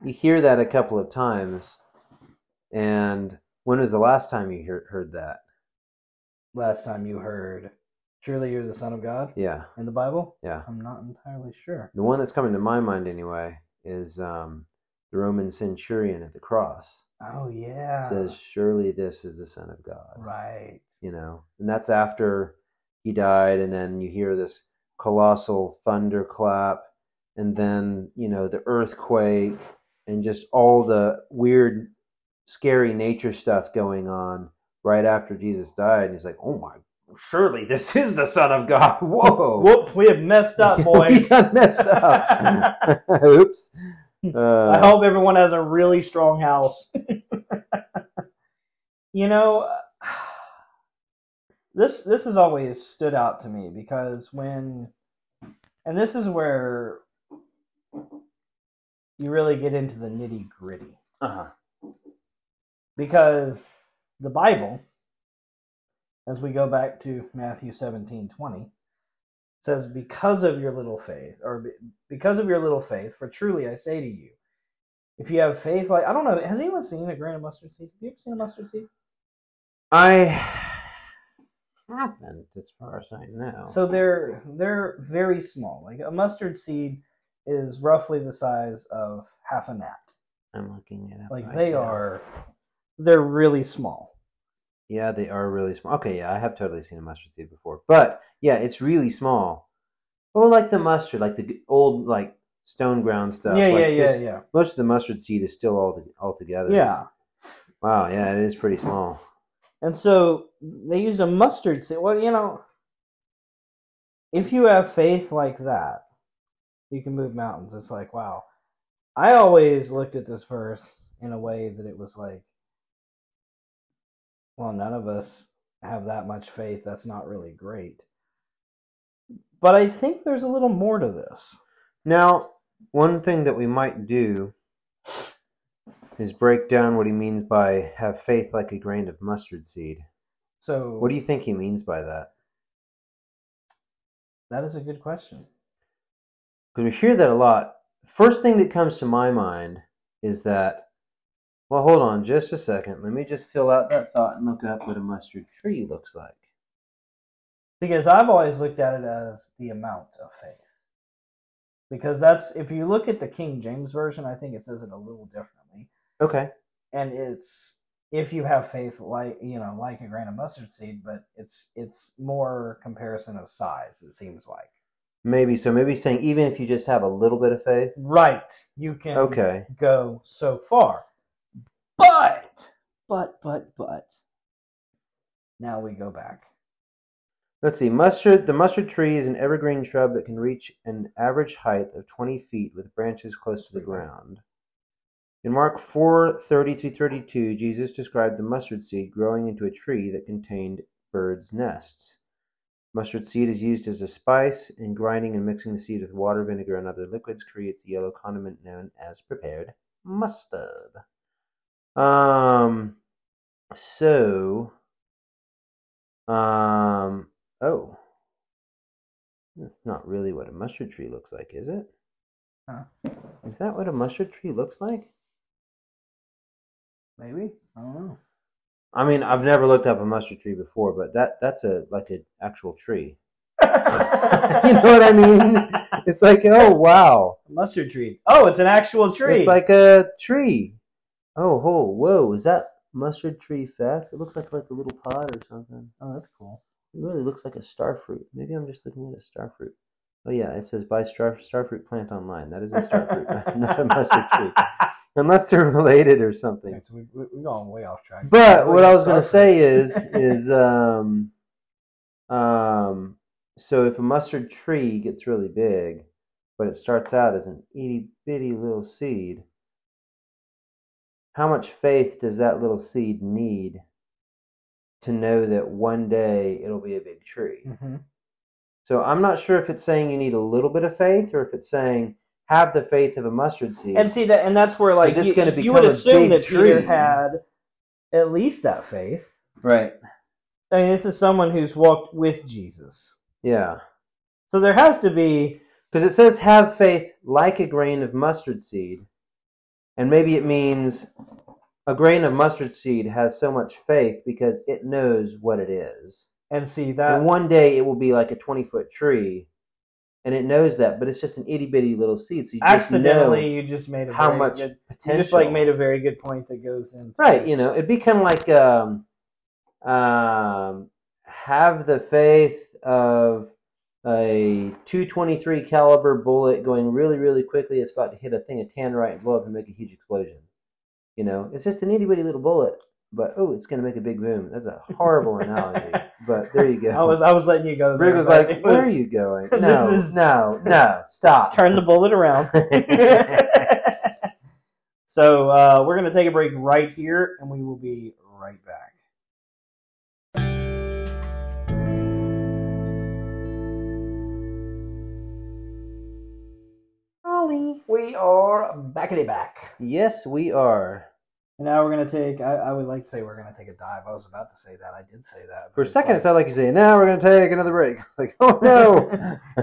you hear that a couple of times. And when was the last time you hear, heard that? Last time you heard, "Truly, you're the Son of God" Yeah. in the Bible, Yeah. I'm not entirely sure. The one that's coming to my mind anyway is um, the Roman centurion at the cross. Oh yeah. says, Surely this is the Son of God. right. You know, and that's after he died, and then you hear this colossal thunderclap, and then, you know, the earthquake, and just all the weird, scary nature stuff going on right after Jesus died. And he's like, Oh my surely this is the Son of God. Whoa. Whoops, we have messed up, we boys. done messed up. Oops. Uh, I hope everyone has a really strong house. you know, this this has always stood out to me because when, and this is where you really get into the nitty gritty uh-huh. because the Bible, as we go back to Matthew seventeen twenty, says, "Because of your little faith, or because of your little faith, for truly I say to you, if you have faith like I don't know, has anyone seen a grain of mustard seed? Have you ever seen a mustard seed? I haven't, as far as I know. So they're they're very small. Like a mustard seed is roughly the size of half a gnat. I'm looking it up. Like right they now. are, they're really small. Yeah, they are really small. Okay, yeah, I have totally seen a mustard seed before, but yeah, it's really small. Oh, like the mustard, like the old like stone ground stuff. yeah, like yeah, yeah, yeah, Most of the mustard seed is still all to, all together. yeah. Wow. Yeah, it is pretty small. And so they used a mustard seed. Well, you know, if you have faith like that, you can move mountains. It's like, wow. I always looked at this verse in a way that it was like, well, none of us have that much faith. That's not really great. But I think there's a little more to this. Now, one thing that we might do is break down what he means by have faith like a grain of mustard seed. So, What do you think he means by that? that is a good question. because we hear that a lot. First thing that comes to my mind is that, well, hold on just a second. Let me just fill out that thought and look up what a mustard tree looks like. Because I've always looked at it as the amount of faith. Because that's, if you look at the King James Version, I think it says it a little differently. Okay. And it's, if you have faith like, you know, like a grain of mustard seed, but it's, it's more comparison of size, it seems like. Maybe so. Maybe saying even if you just have a little bit of faith. Right. You can Okay. go so far. But, but, but, but, now we go back. Let's see. Mustard. The mustard tree is an evergreen shrub that can reach an average height of 20 feet with branches close to the ground. In Mark 4 30-32, Jesus described the mustard seed growing into a tree that contained birds' nests. Mustard seed is used as a spice, and grinding and mixing the seed with water, vinegar, and other liquids creates a yellow condiment known as prepared mustard. Um, so, um, oh, that's not really what a mustard tree looks like, is it? Huh. Is that what a mustard tree looks like? Maybe? I don't know. I mean, I've never looked up a mustard tree before, but that that's a like an actual tree. you know what I mean? It's like, oh wow, Mustard tree. Oh, it's an actual tree. it's like a tree. Oh, whoa, whoa, is that mustard tree fact? It looks like like a little pod or something. oh, that's cool. It really looks like a star fruit. Maybe I'm just looking at a star fruit. Oh yeah, it says buy star starfruit plant online. That is a star fruit, not a mustard tree, unless they're related or something. Okay, so we, we, we're going way off track. But what I was going to say is, is um, um, so if a mustard tree gets really big, but it starts out as an itty bitty little seed, how much faith does that little seed need to know that one day it'll be a big tree? Mhm. So I'm not sure if it's saying you need a little bit of faith or if it's saying have the faith of a mustard seed. And see that, and that's where like it's you, gonna you would assume big that Peter tree. had at least that faith. right. I mean, this is someone who's walked with Jesus, Yeah. so there has to be. Because it says have faith like a grain of mustard seed. And maybe it means a grain of mustard seed has so much faith because it knows what it is. And see that and one day it will be like a 20 foot tree. And it knows that, but it's just an itty bitty little seed. So you just accidentally know you just made a how very much good, potential. you just like made a very good point that goes into Right, you know, it'd be kind of like um, um, have the faith of a 223 caliber bullet going really, really quickly. It's about to hit a thing of tannerite and blow up and make a huge explosion. You know, it's just an itty bitty little bullet, but oh, it's going to make a big boom. That's a horrible analogy, but there you go. I was I was letting you go. There, Rick was like, it "Where was- are you going? this No, is- no, no, stop." Turn the bullet around. so uh, we're gonna take a break right here, and we will be right back. Ollie. We are back at it back. Yes, we are. Now we're gonna take. I, I would like to say we're gonna take a dive. I was about to say that. I did say that. For a second, it it's sounded like you say, "Now we're going to take another break." Like, oh no.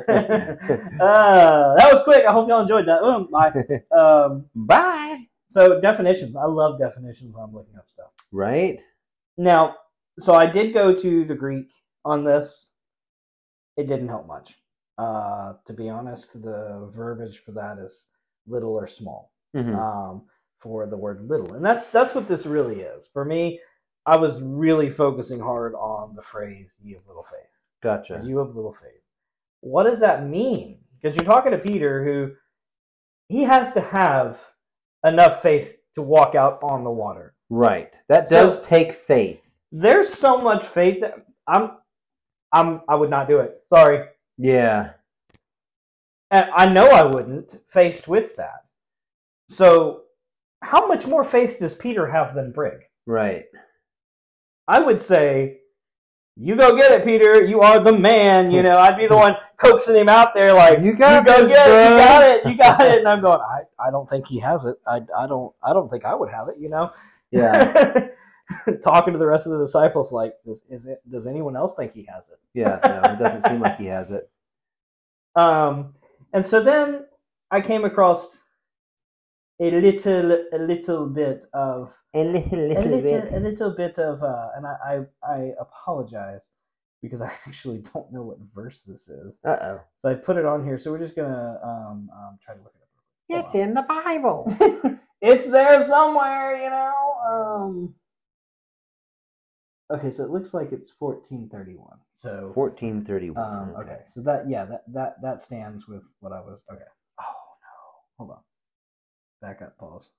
uh, that was quick. I hope y'all enjoyed that. Um, bye. Um, Bye. so definitions. I love definitions when I'm looking up stuff. Right. Now, so I did go to the Greek on this. It didn't help much. Uh, to be honest, the verbiage for that is little or small. Mhm. um, for the word little, and that's that's what this really is. For me, I was really focusing hard on the phrase "ye of little faith." Gotcha. You of little faith. What does that mean? Because you're talking to Peter, who he has to have enough faith to walk out on the water. Right. That So- does take faith. There's so much faith that I'm, I'm, I would not do it. Sorry, Yeah. and I know I wouldn't. Faced with that, so how much more faith does Peter have than Brig? Right. I would say, you go get it, Peter. You are the man. You know, I'd be the one coaxing him out there, like You got go this, get it. You got it. You got it. And I'm going, I, I don't think he has it. I, I don't, I don't think I would have it. You know. Yeah. Talking to the rest of the disciples, like, does is it? Does anyone else think he has it? Yeah. No, it doesn't seem like he has it. Um, and so then I came across a little, a little bit of A little, a little, a little bit of, uh, and I, I, I apologize because I actually don't know what verse this is. Uh oh. So I put it on here. So we're just gonna um, um try to look it up. It's in the Bible. it's there somewhere, you know. Um. Okay, so it looks like it's fourteen thirty-one. So, Fourteen thirty-one. um, okay, so that yeah, that that that stands with what I was. Okay. Oh no, hold on. Back up. Pause.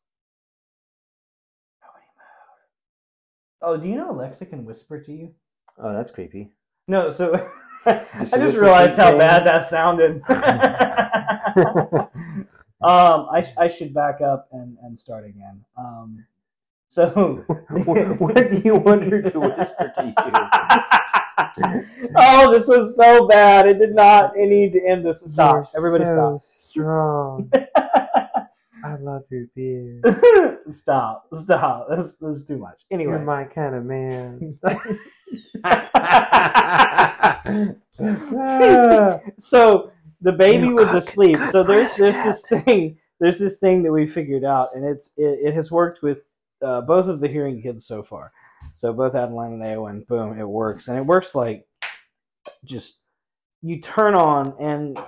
Oh, do you know Alexa can whisper to you? Oh, that's creepy. No, so I just realized how bad that sounded. um, I, I should back up and, and start again. Um, so where do you want her to whisper to you? oh, this was so bad. It did not. It need to end this. Stop. You're Everybody so strong. I love your beard. stop. stop. Stop. This, this is too much. Anyway. You're my kind of man. so the baby You was asleep. So there's there's this thing there's this thing that we figured out, and it's it, it has worked with uh, both of the hearing kids so far. So both Adeline and Aowen, boom, it works, and it works like just you turn on, and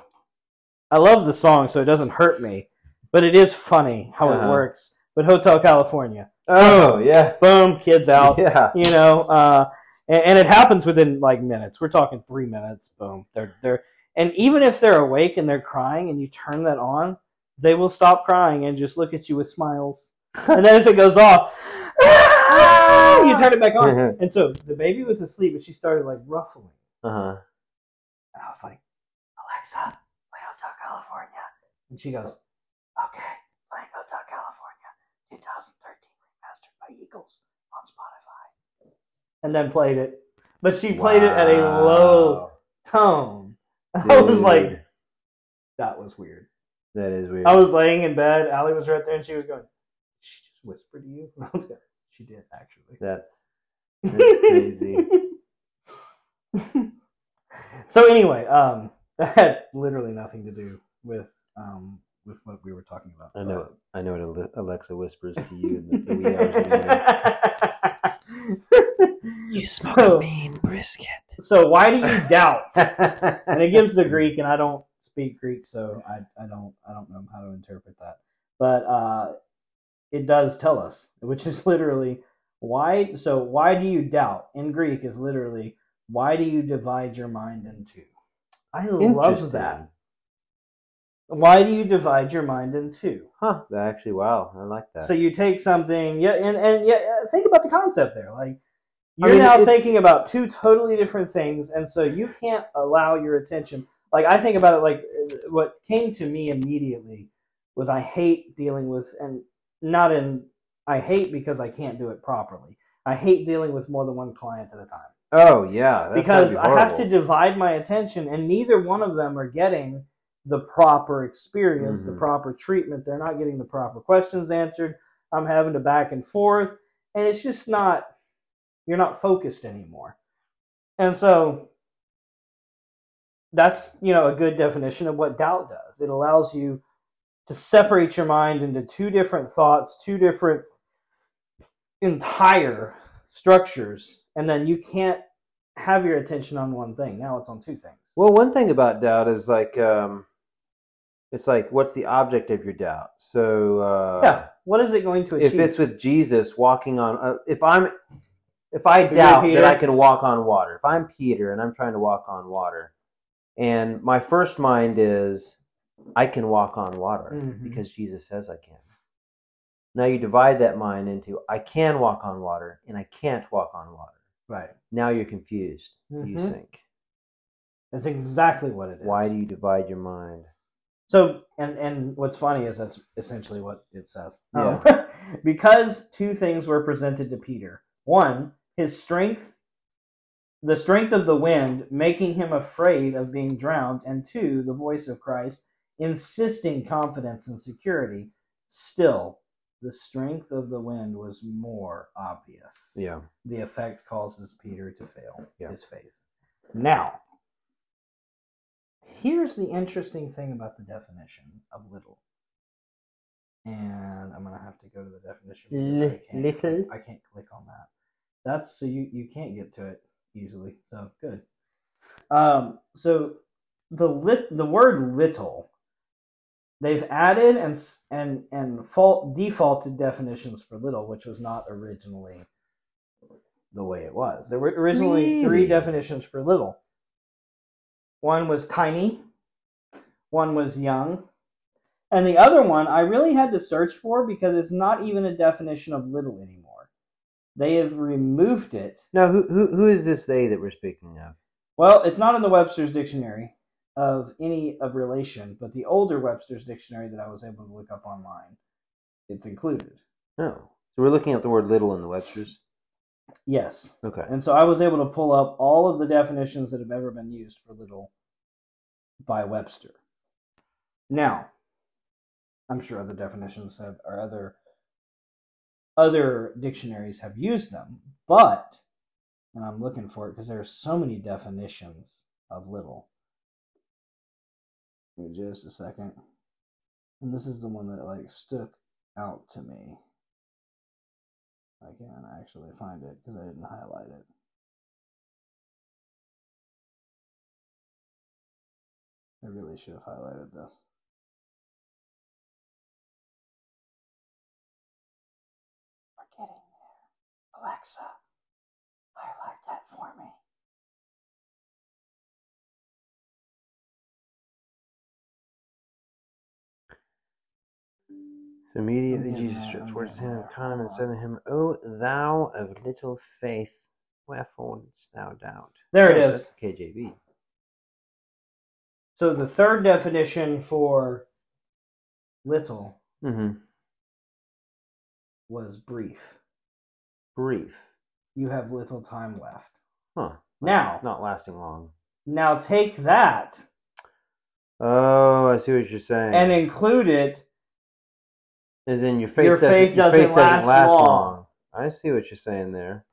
I love the song, so it doesn't hurt me, but it is funny how Uh-huh. it works. But Hotel California, oh yeah. boom, kids out Yeah. you know uh and, and it happens within like minutes we're talking three minutes boom they're they're and even if they're awake and they're crying and you turn that on they will stop crying and just look at you with smiles and then if it goes off you turn it back on. And so the baby was asleep but she started like ruffling. Uh huh. and i was like alexa play hotel california. And she goes okay playing hotel california. 2013 remastered by eagles on spotify. And then played it. But she played it at a low tone. I was like that was weird. That is weird. i was laying in bed. Allie was right there and she was going she just whispered to you and i was going she did actually That's that's crazy. so anyway um that had literally nothing to do with um with what we were talking about I know. I know what Alexa whispers to you in the, the wee hours the you smoke a mean brisket. so why do you doubt and it gives the Greek, and I don't speak Greek, so I, I don't I don't know how to interpret that. But uh, it does tell us, which is literally why. So why do you doubt? In Greek is literally why do you divide your mind in two? I love that. Why do you divide your mind in two? Huh. That actually, wow. I like that. So you take something, yeah, and and yeah, think about the concept there. Like you're mean, now thinking about two totally different things, and so you can't allow your attention. Like I think about it, like uh, what came to me immediately was I hate dealing with, and not in I hate because I can't do it properly. I hate dealing with more than one client at a time oh, yeah. That's because be I have to divide my attention, and neither one of them are getting the proper experience, the Mhm. proper treatment. They're not getting the proper questions answered. I'm having to back and forth, and it's just not. You're not focused anymore, and so that's you know a good definition of what doubt does. It allows you to separate your mind into two different thoughts, two different entire structures, and then you can't have your attention on one thing. Now it's on two things. Well, one thing about doubt is like, um, it's like, what's the object of your doubt? So, uh, yeah. What is it going to achieve? if it's with Jesus walking on, uh, if I'm, if I you're doubt that I can walk on water, if I'm Peter and I'm trying to walk on water, and my first mind is, I can walk on water Mhm. because Jesus says I can. Now you divide that mind into, I can walk on water and I can't walk on water. right. Now you're confused. You Mhm. think, That's exactly what it is. why do you divide your mind? So, and and what's funny is that's essentially what it says. Yeah. Um, because two things were presented to Peter. One, his strength, the strength of the wind, making him afraid of being drowned, and two, the voice of Christ, insisting confidence and security. Still, the strength of the wind was more obvious. Yeah. The effect causes Peter to fail Yeah. his faith. Now, here's the interesting thing about the definition of little. And I'm gonna have to go to the definition. because I can't- little? I can't click on that. That's so you you can't get to it easily. So good. Um, so the lit the word little, they've added and and and fault defaulted definitions for little, which was not originally the way it was. There were originally three definitions for little. One was tiny, one was young, and the other one I really had to search for because it's not even a definition of little anymore. They have removed it. Now, who, who who is this they that we're speaking of? Well, it's not in the Webster's dictionary of any of relation, but the older Webster's dictionary that I was able to look up online, it's included. Oh, so we're looking at the word little in the Webster's. Yes. Okay. And so I was able to pull up all of the definitions that have ever been used for little by Webster. Now, I'm sure other definitions have, or other other dictionaries have used them, but and I'm looking for it because there are so many definitions of little. Me just a second. And this is the one that like stuck out to me. I can't actually find it because I didn't highlight it. I really should have highlighted this. We're getting there. Alexa, highlight that for me. Immediately Jesus stretched forth his hand upon him and said to him, O thou of little faith, wherefore didst thou doubt? There it Oh, is. The KJV. So the third definition for little Mm-hmm. was brief. Brief. You have little time left. Huh. Now, Not lasting long. now take that Oh, I see what you're saying. and include it As in your faith Your doesn't, faith your doesn't faith doesn't last last long. long. I see what you're saying there.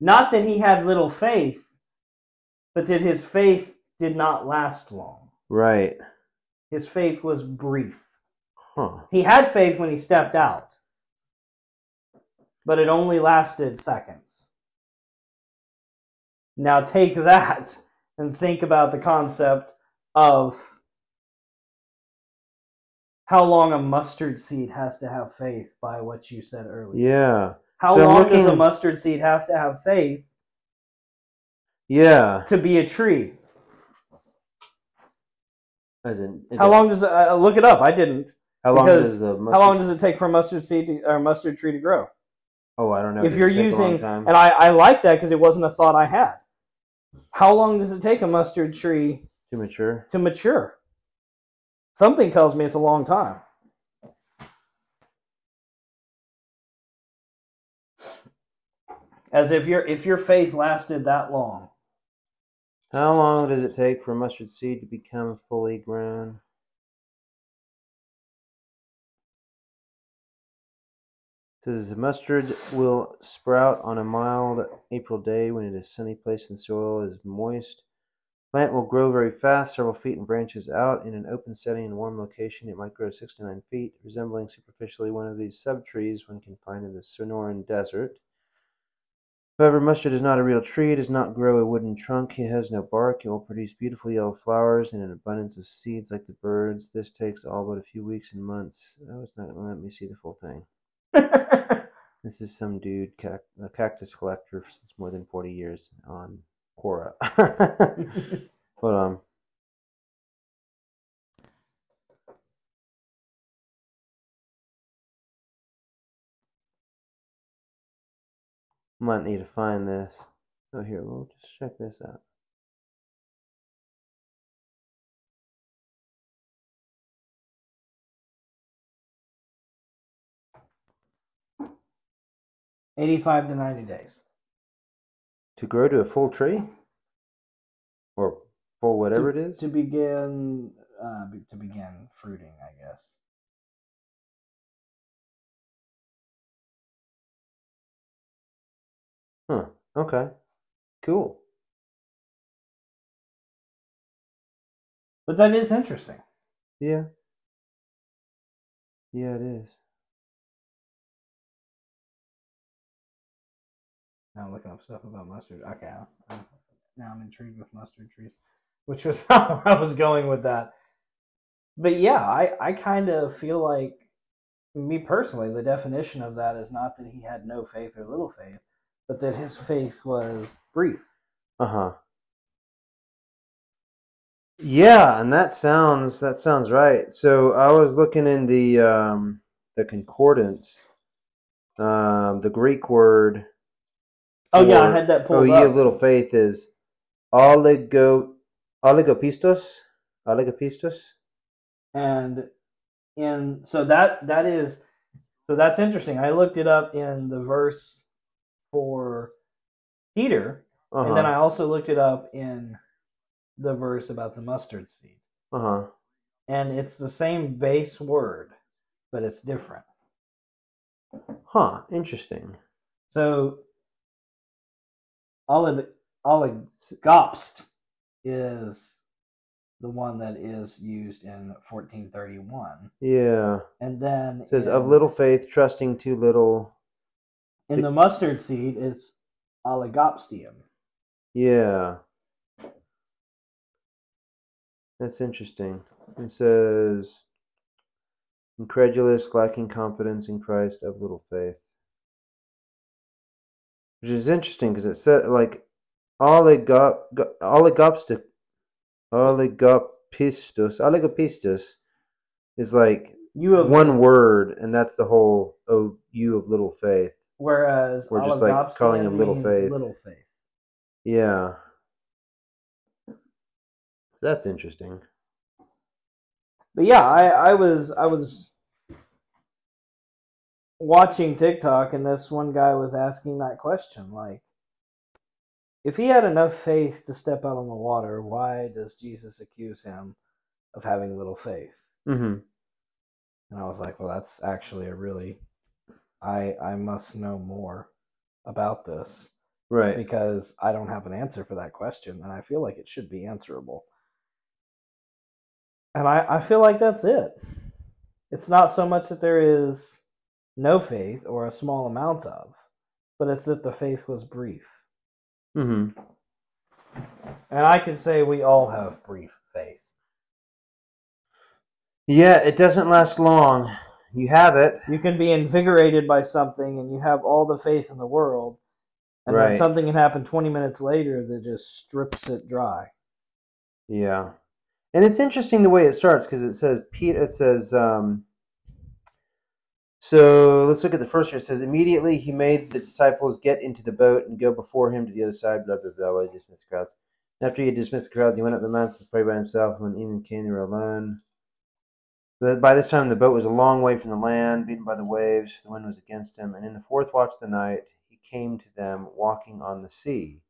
Not that he had little faith, but that his faith did not last long. Right. His faith was brief. Huh. He had faith when he stepped out, but it only lasted seconds. Now take that and think about the concept of how long a mustard seed has to have faith by what you said earlier. Yeah. How So long does a mustard seed have to have faith Yeah. to be a tree? As in, How long does it, uh, look it up? I didn't. How long does the mustard, How long does it take for a mustard seed to, or mustard tree to grow? Oh, I don't know. if you're take a long using, time? and I, I like that because it wasn't a thought I had. How long does it take a mustard tree to mature. to mature? Something tells me it's a long time. As if your if your faith lasted that long. How long does it take for mustard seed to become fully grown? Says the mustard will sprout on a mild April day when it is sunny, placed in soil is moist. Plant will grow very fast, several feet in branches out. In an open setting and warm location, it might grow six to nine feet, resembling superficially one of these subtrees when confined in the Sonoran Desert. However, mustard is not a real tree. It does not grow a wooden trunk. It has no bark. It will produce beautiful yellow flowers and an abundance of seeds like the birds. This takes all but a few weeks and months. Oh, it's not going to let me see the full thing. This is some dude, a cactus collector since more than 40 years on Quora. Hold on. Might need to find this. Oh, here, we'll just check this out. Eighty-five to ninety days. To grow to a full tree? Or full whatever it is? to begin uh, to begin fruiting, I guess. Huh. Okay. Cool. But that is interesting. Yeah. Yeah, it is. Now I'm looking up stuff about mustard. Okay, I'm- now I'm intrigued with mustard trees, which was how I was going with that. But yeah, I I kind of feel like me personally, the definition of that is not that he had no faith or little faith, but that his faith was brief. Uh huh. Yeah, and that sounds that sounds right. So I was looking in the um, the concordance, um, the Greek word. Oh yeah, I had that Oh, pulled ye up. of little faith is oligo oligopistos oligopistos. and in so that that is so that's interesting. I looked it up in the verse for Peter, Uh and then. I also looked it up in the verse about the mustard seed. Uh huh. And it's the same base word, but it's different. Huh. Interesting. So oligopst is the one that is used in 1431. Yeah. And then It says of little faith, trusting too little. in the mustard seed it's oligopstium. Yeah. That's interesting. It says incredulous, lacking confidence in Christ, of little faith. Which is interesting because it said like oligop oligopstic oligopistus oligopistus is like You have one word and that's the whole oh you of little faith. Whereas We're just, like, calling him little faith. Little faith. Yeah. That's interesting. But yeah, I, I was I was watching TikTok and this one guy was asking that question like if he had enough faith to step out on the water, why does Jesus accuse him of having little faith? Mm-hmm. And I was like, well, that's actually a really I I must know more about this. Right. because I don't have an answer for that question, and I feel like it should be answerable. And I, I feel like that's it. It's not so much that there is no faith or a small amount of, but it's that the faith was brief. Mm-hmm. And I can say we all have brief faith. Yeah, it doesn't last long. You have it. You can be invigorated by something and you have all the faith in the world, and Right. then something can happen 20 minutes later that just strips it dry. Yeah. And it's interesting the way it starts because it says Pete. It says. Um, so let's look at the first verse. It says immediately he made the disciples get into the boat and go before him to the other side. Blah blah blah. The crowds. And after he had dismissed the crowds, he went up the mountain to pray by himself. When evening came, they were alone. But by this time, the boat was a long way from the land, beaten by the waves. The wind was against him. And in the fourth watch of the night, he came to them walking on the sea.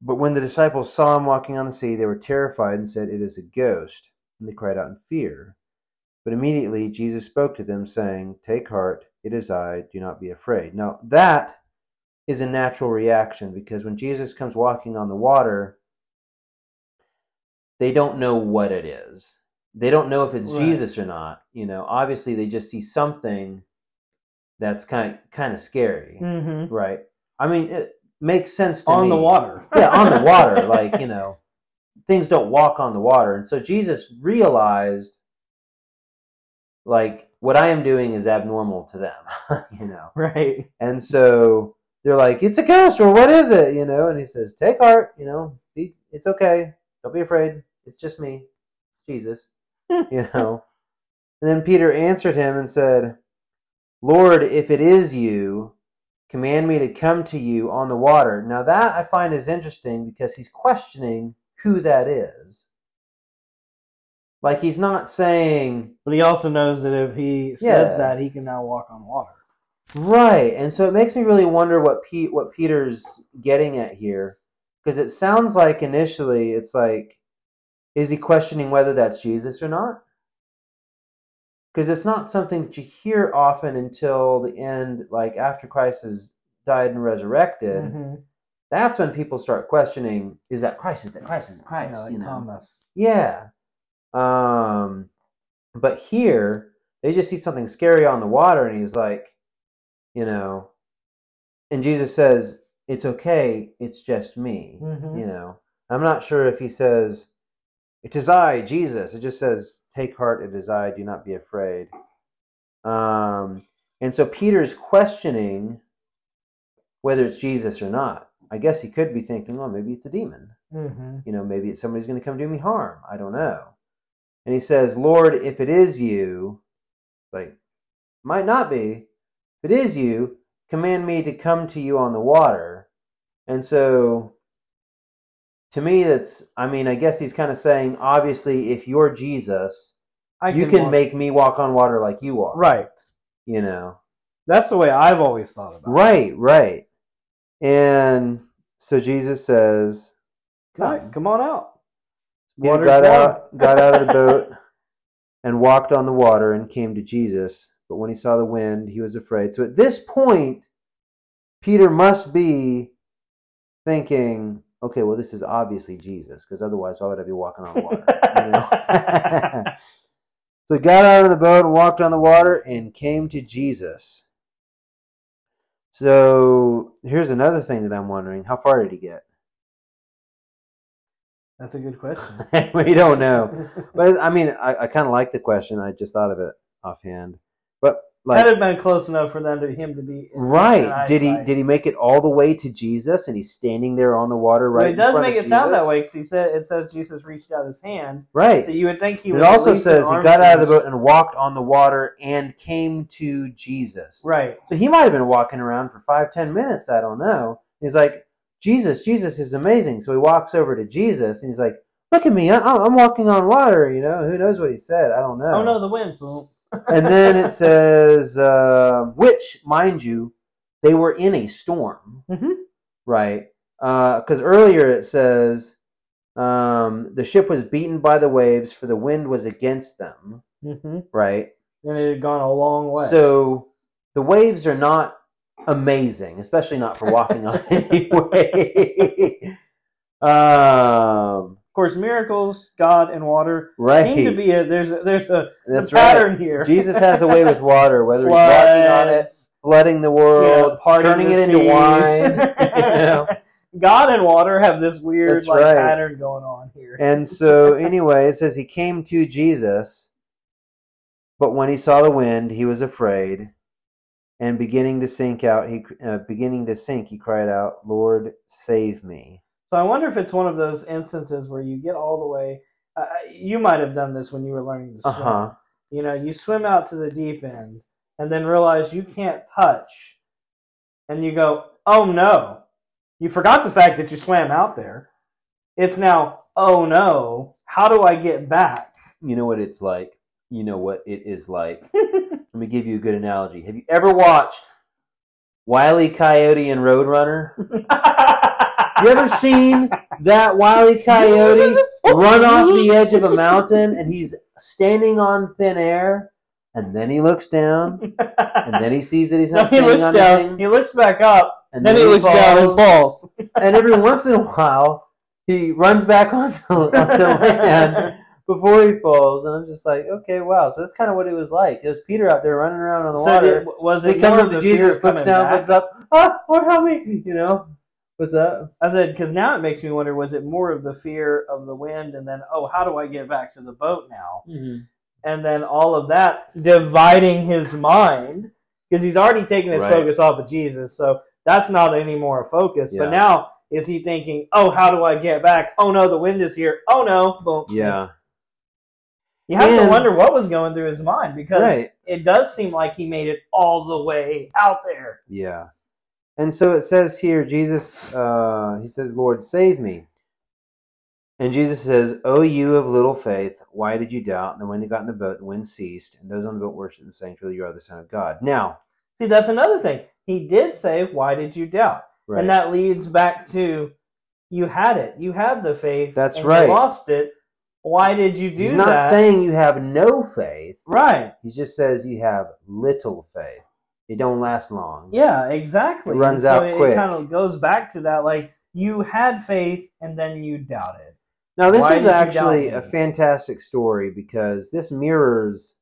But when the disciples saw him walking on the sea, they were terrified and said, It is a ghost. And they cried out in fear. But immediately Jesus spoke to them, saying, Take heart, it is I, do not be afraid. Now, that is a natural reaction because when Jesus comes walking on the water, they don't know what it is. They don't know if it's Right. Jesus or not. You know, obviously they just see something that's kind kind of scary, Mm-hmm. right? I mean, it makes sense to On me. the water. yeah, on the water, like you know, things don't walk on the water, and so Jesus realized, like, what I am doing is abnormal to them, you know, right. and so they're like, "It's a ghost, what is it?" You know, and he says, "Take heart, you know, be, it's okay, don't be afraid, it's just me, Jesus," you know. And then Peter answered him and said, "Lord, if it is you." command me to come to you on the water. Now, that I find is interesting because he's questioning who that is. Like, he's not saying, But he also knows that if he Yeah. says that, he can now walk on water. right. And so it makes me really wonder what, Pete, what Peter's getting at here. Because it sounds like initially it's like, is he questioning whether that's Jesus or not? Because it's not something that you hear often until the end, like after Christ has died and resurrected. Mhm. that's when people start questioning is that christ is that christ is it christ Yeah, like you know Thomas. yeah um but here they just see something scary on the water and he's like you know and jesus says it's okay it's just me Mhm. you know. I'm not sure if he says it is i jesus. It just says take heart it is i do not be afraid. Um and so peter's questioning whether it's jesus or not. I guess he could be thinking well maybe it's a demon. Mm-hmm. you know maybe it's somebody's going to come do me harm. I don't know and he says lord if it is you like might not be if it is you command me to come to you on the water and so to me that's i mean i guess he's kind of saying obviously if you're jesus I you can walk- make me walk on water like you are right. you know That's the way I've always thought about it. right right and so jesus says right, come come on out. Water's got out, got out of the boat and walked on the water and came to Jesus. But when he saw the wind, he was afraid. So at this point, Peter must be thinking, okay, well, this is obviously Jesus, because otherwise, why would I be walking on water? You know? so he got out of the boat and walked on the water and came to Jesus. So here's another thing that I'm wondering: How far did he get? That's a good question. we don't know. But I mean, I, I kind of like the question. I just thought of it offhand. But like, that had been close enough for them to him to be right? Did he did he make it all the way to Jesus, and he's standing there on the water Well, right? it in does make it sound that way because he said it says Jesus reached out his hand, right? so you would think he. it also says he got out of the boat and walked on the water and came to Jesus. Right. So he might have been walking around for five, ten minutes. I don't know. He's like, Jesus, Jesus is amazing. So he walks over to Jesus and he's like, Look at me, I- I'm, walking on water. You know, who knows what he said? I don't know. Oh no, the wind. And then it says, uh, which, mind you, they were in a storm, Mhm. right? Because earlier it says um, the ship was beaten by the waves, for the wind was against them, hmm right? And it had gone a long way. So the waves are not amazing, especially not for walking on anyway. um, of course, miracles, God, and water right. seem to be a there's a, there's a, That's a right. pattern here. Jesus has a way with water, whether he's walking on it, flooding the world, yeah, turning the it into wine. you know? God and water have this weird That's like right. pattern going on here. And so, anyway, it says he came to Jesus, but when he saw the wind, he was afraid, and beginning to sink out, he uh, beginning to sink, he cried out, "Lord, save me!" So I wonder if it's one of those instances where you get all the way uh, you might have done this when you were learning to swim. huh. You know, you swim out to the deep end and then realize you can't touch, and you go, "Oh no!" You forgot the fact that you swam out there. It's now, "Oh no! How do I get back?" You know what it's like. You know what it is like. Let me give you a good analogy. Have you ever watched Wile E. Coyote and Roadrunner? You ever seen that Wile E. Coyote run off the edge of a mountain and he's standing on thin air and then he looks down and then he sees that he's not he standing looks on down. anything He looks back up. and Then he looks down and falls. and every once in a while he runs back onto, onto land before he falls and I'm just like okay wow so that's kind of what it was like It was Peter out there running around on the So water did- was he it comes up to Jesus of looks coming down back? looks up ah Lord help me you know what's that I said because now it makes me wonder: was it more of the fear of the wind, and then oh, how do I get back to the boat now? And then all of that dividing his mind because he's already taken his Right. focus off of Jesus, so that's not any more a focus. Yeah. But now is he thinking, oh, how do I get back? Oh no, the wind is here. Oh no, boom. yeah You have to wonder what was going through his mind because right it does seem like he made it all the way out there. Yeah. And so it says here, Jesus, uh, he says, Lord, save me. And Jesus says, O you of little faith, why did you doubt? And then when they got in the boat, the wind ceased, and those on the boat worshipped and saying, Truly, you are the Son of God. Now, See, that's another thing. He did say, "Why did you doubt?" right. And that leads back to you had it. You had the faith. That's and right. You lost it. Why did you do that? He's not that? saying you have no faith. right. He just says you have little faith. It don't last long. Yeah, exactly. It runs so out it, quick. kind of goes back to that like you had faith and then you doubted. Now, this Why is actually a fantastic story because this mirrors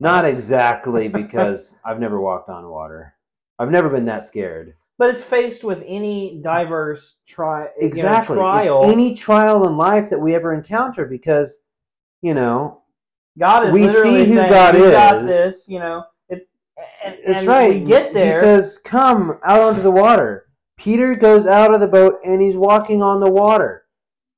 not exactly because I've never walked on water. I've never been that scared. But it's faced with any diverse tri- you know, Exactly. trial. It's any trial in life that we ever encounter because, you know, God is we see who saying, God "You got is." this, you know. It, and, it's and right. We get there. He says, Come out onto the water. Peter goes out of the boat and he's walking on the water.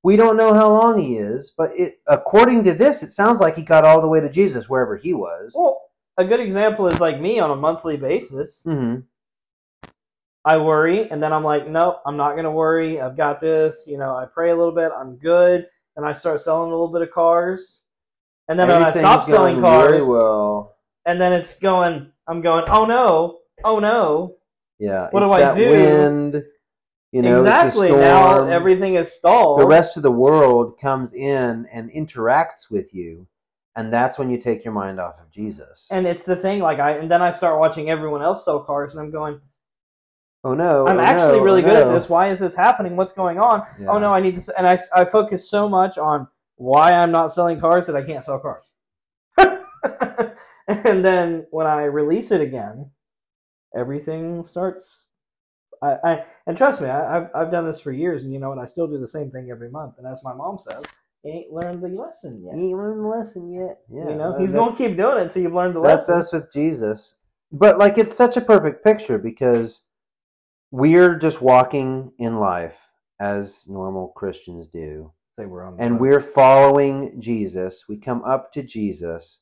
We don't know how long he is, but it according to this, it sounds like he got all the way to Jesus wherever he was. well, a good example is like me on a monthly basis. hmm I worry, and then I'm like, nope, I'm not gonna worry. I've got this. You know, I pray a little bit. I'm good. And I start selling a little bit of cars, and then when I stop selling cars, really well. and then it's going. I'm going. Oh no! Oh no! Yeah, What it's do I do? wind. You know, exactly. Now everything is stalled. the rest of the world comes in and interacts with you, and that's when you take your mind off of Jesus. and it's the thing. Like I, and then I start watching everyone else sell cars, and I'm going. Oh no! I'm oh, actually no, really oh, good at this. Why is this happening? What's going on? Oh, yeah. Oh no, I need to. And I, I focus so much on why I'm not selling cars that I can't sell cars. and then when I release it again, everything starts. I, I and trust me, I, I've I've done this for years, and you know what? I still do the same thing every month. And as my mom says, you ain't learned the lesson yet. You ain't learned the lesson yet. Yeah, you know, well, he's going to keep doing it until you've learned the That's lesson. That's us with Jesus. But like it's such a perfect picture because we're just walking in life as normal Christians do. Say we're on. the And road. we're following Jesus. We come up to Jesus,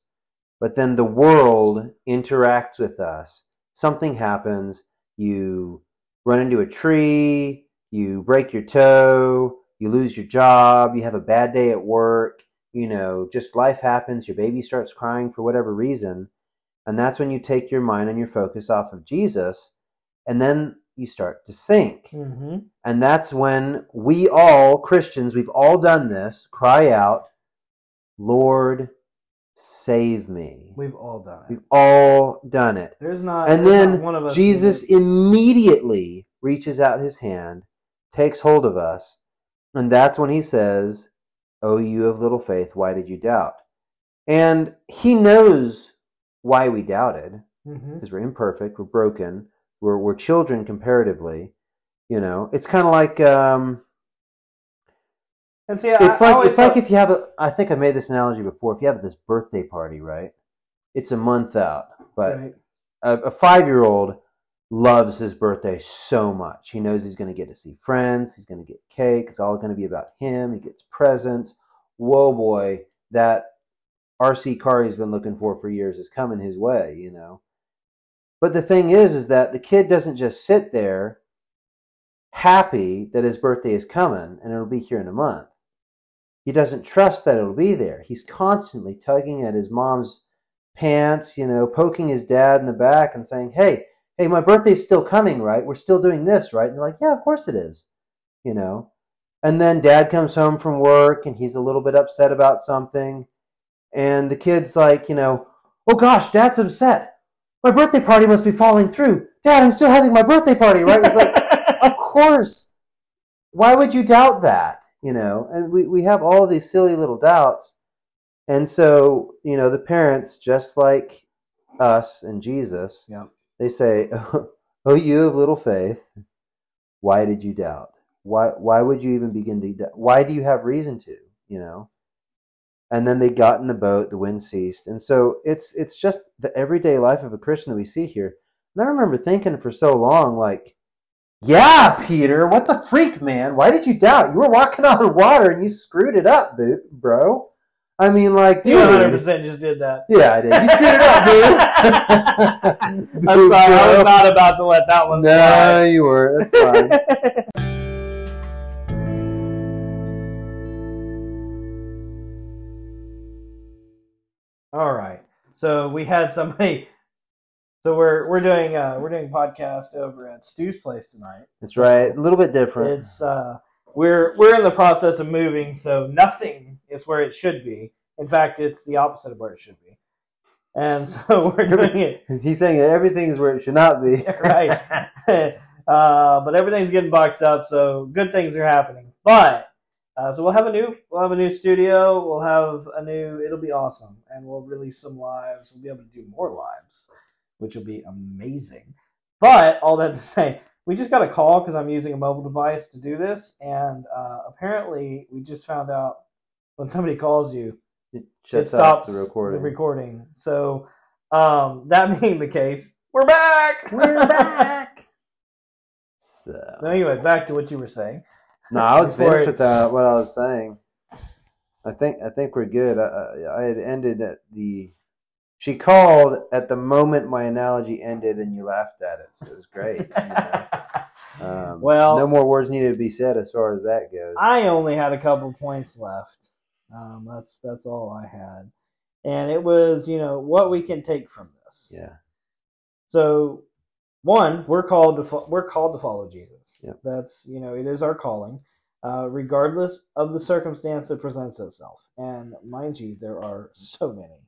but then the world interacts with us. Something happens, you run into a tree, you break your toe, you lose your job, you have a bad day at work, you know, just life happens, your baby starts crying for whatever reason, and that's when you take your mind and your focus off of Jesus, and then you start to sink. Mhm. And that's when we all, Christians, we've all done this, cry out, Lord, save me. We've all done it. We've all done it. There's not. And there's not then one of us Jesus immediately reaches out his hand, takes hold of us, and that's when he says, Oh, you of little faith, why did you doubt? And he knows why we doubted Mhm. because we're imperfect, we're broken, we're, we're children comparatively. You know, it's kind of like um, And see, it's I, I like always it's like if you have a. I think I made this analogy before. If you have this birthday party, right? It's a month out, but Right. a, a five year old loves his birthday so much. He knows he's going to get to see friends. He's going to get cake. It's all going to be about him. He gets presents. whoa, boy, that RC car he's been looking for for years is coming his way, you know. But the thing is, is that the kid doesn't just sit there happy that his birthday is coming and it'll be here in a month. He doesn't trust that it'll be there. He's constantly tugging at his mom's pants, you know, poking his dad in the back and saying, Hey, hey, my birthday's still coming, right? We're still doing this, right? And they're like, Yeah, of course it is, you know. And then dad comes home from work and he's a little bit upset about something. And the kid's like, you know, oh gosh, dad's upset. My birthday party must be falling through. Dad, I'm still having my birthday party, right? It's like, of course. Why would you doubt that? You know, and we, we have all these silly little doubts. And so, you know, the parents, just like us and Jesus, Yeah. they say, Oh, you of little faith, why did you doubt? Why why would you even begin to doubt? Why do you have reason to? You know? And then they got in the boat, the wind ceased. And so it's it's just the everyday life of a Christian that we see here. And I remember thinking for so long, like, yeah, Peter, what the freak, man? Why did you doubt? You were walking on water and you screwed it up, bro. I mean, like, You 100% just did that. Yeah, I did. You screwed it up, dude. I'm sorry, I Bro. was not about to let that one No, slide. you were. That's fine. So we had somebody. So we're we're doing uh we're doing a podcast over at Stu's place tonight. That's right. A little bit different. It's uh we're we're in the process of moving, so nothing is where it should be. In fact, it's the opposite of where it should be. And so we're doing it He's saying that everything is where it should not be. right. uh, but everything's getting boxed up, so good things are happening. But uh, so we'll have a new we'll have a new studio. We'll have a new. It'll be awesome, and we'll release some lives. We'll be able to do more lives, which will be amazing. But all that to say, we just got a call because I'm using a mobile device to do this, and uh, apparently we just found out when somebody calls you, It it shuts stops the recording. recording. So um, that being the case, we're back. We're back. So So anyway, back to what you were saying. No, I was finished it- with uh, what I was saying. I think I think we're good. I, I, I had ended at the. She called at the moment my analogy ended, and you laughed at it. So it was great. you know. Um, Well- no more words needed to be said as far as that goes. I only had a couple points left. Um, that's that's all I had, and it was you know what we can take from this. yeah, So, one, we're called to fo- we're called to follow Jesus. Yep. That's you know it is our calling, uh, regardless of the circumstance that presents itself. And mind you, there are so many.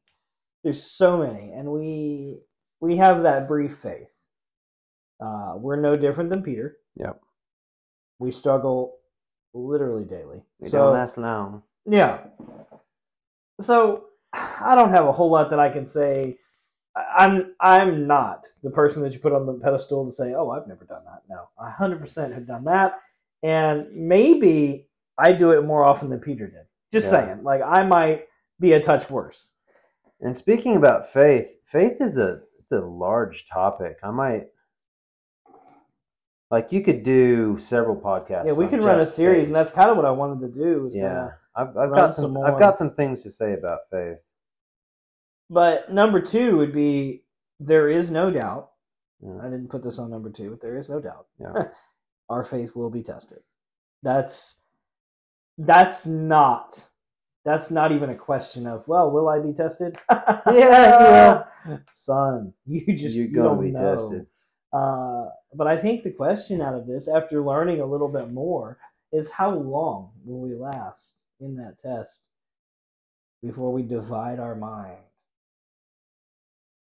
There's so many, and we we have that brief faith. Uh, we're no different than Peter. Yep. We struggle literally daily. it So- don't last long. yeah. So I don't have a whole lot that I can say. I'm I'm not the person that you put on the pedestal to say, "Oh, I've never done that." No, I 100% have done that, and maybe I do it more often than Peter did. Just Yeah. saying, like I might be a touch worse. And speaking about faith, faith is a it's a large topic. I might like you could do several podcasts. Yeah, we could run a series, faith. and that's kind of what I wanted to do. Yeah, I've, I've got some some I've got some things to say about faith. But number two would be there is no doubt. Yeah. I didn't put this on number two, but there is no doubt. Yeah. Our faith will be tested. That's that's not that's not even a question of well, will I be tested? Yeah, son, you just You're you gonna don't be know. tested. Uh, but I think the question out of this, after learning a little bit more, is how long will we last in that test before we divide our mind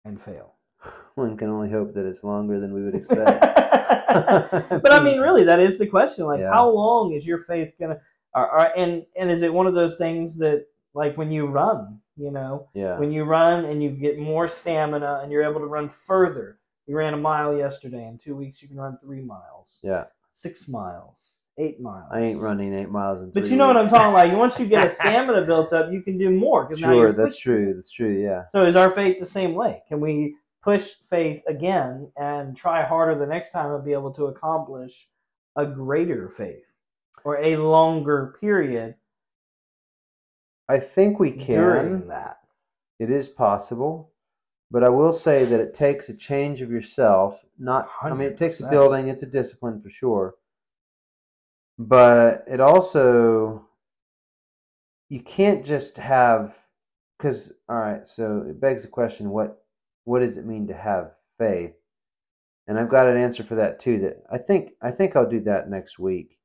and fail? One can only hope that it's longer than we would expect. but I mean, really, that is the question. Like, Yeah. how long is your faith gonna? Are, are, and and is it one of those things that, like, when you run, you know, yeah, when you run and you get more stamina and you're able to run further. You ran a mile yesterday. In two weeks, you can run three miles, yeah. six miles, eight miles. I ain't running eight miles in. But you know what I'm weeks. talking about. Once you get a stamina built up, you can do more. 'cause Sure, that's true. That's true. Yeah, So is our faith the same way? Can we push faith again and try harder the next time and be able to accomplish a greater faith or a longer period I think we can. during that. It is possible, but I will say that it takes a change of yourself. Not, I mean, it takes a building. It's a discipline for sure, but it also you can't just have because all right. So it begs the question: what what does it mean to have faith? And I've got an answer for that too. That I think I think I'll do that next week.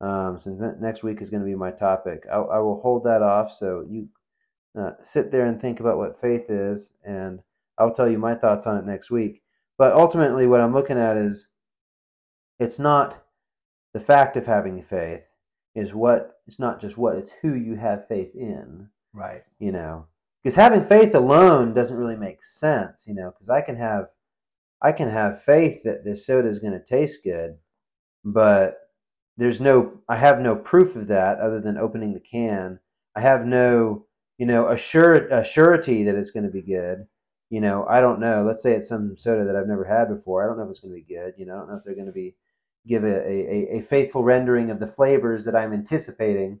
Um, since next week is going to be my topic, I, I will hold that off. So you uh, sit there and think about what faith is, and I'll tell you my thoughts on it next week. But ultimately, what I'm looking at is it's not the fact of having faith, is what it's not just what, it's who you have faith in, Right. you know. Because having faith alone doesn't really make sense, you know, because I can have I can have faith that this soda is going to taste good, but there's no I have no proof of that other than opening the can. I have no, you know, assure a surety that it's going to be good. You know, I don't know. Let's say it's some soda that I've never had before. I don't know if it's going to be good. You know, I don't know if they're going to be give a, a, a faithful rendering of the flavors that I'm anticipating.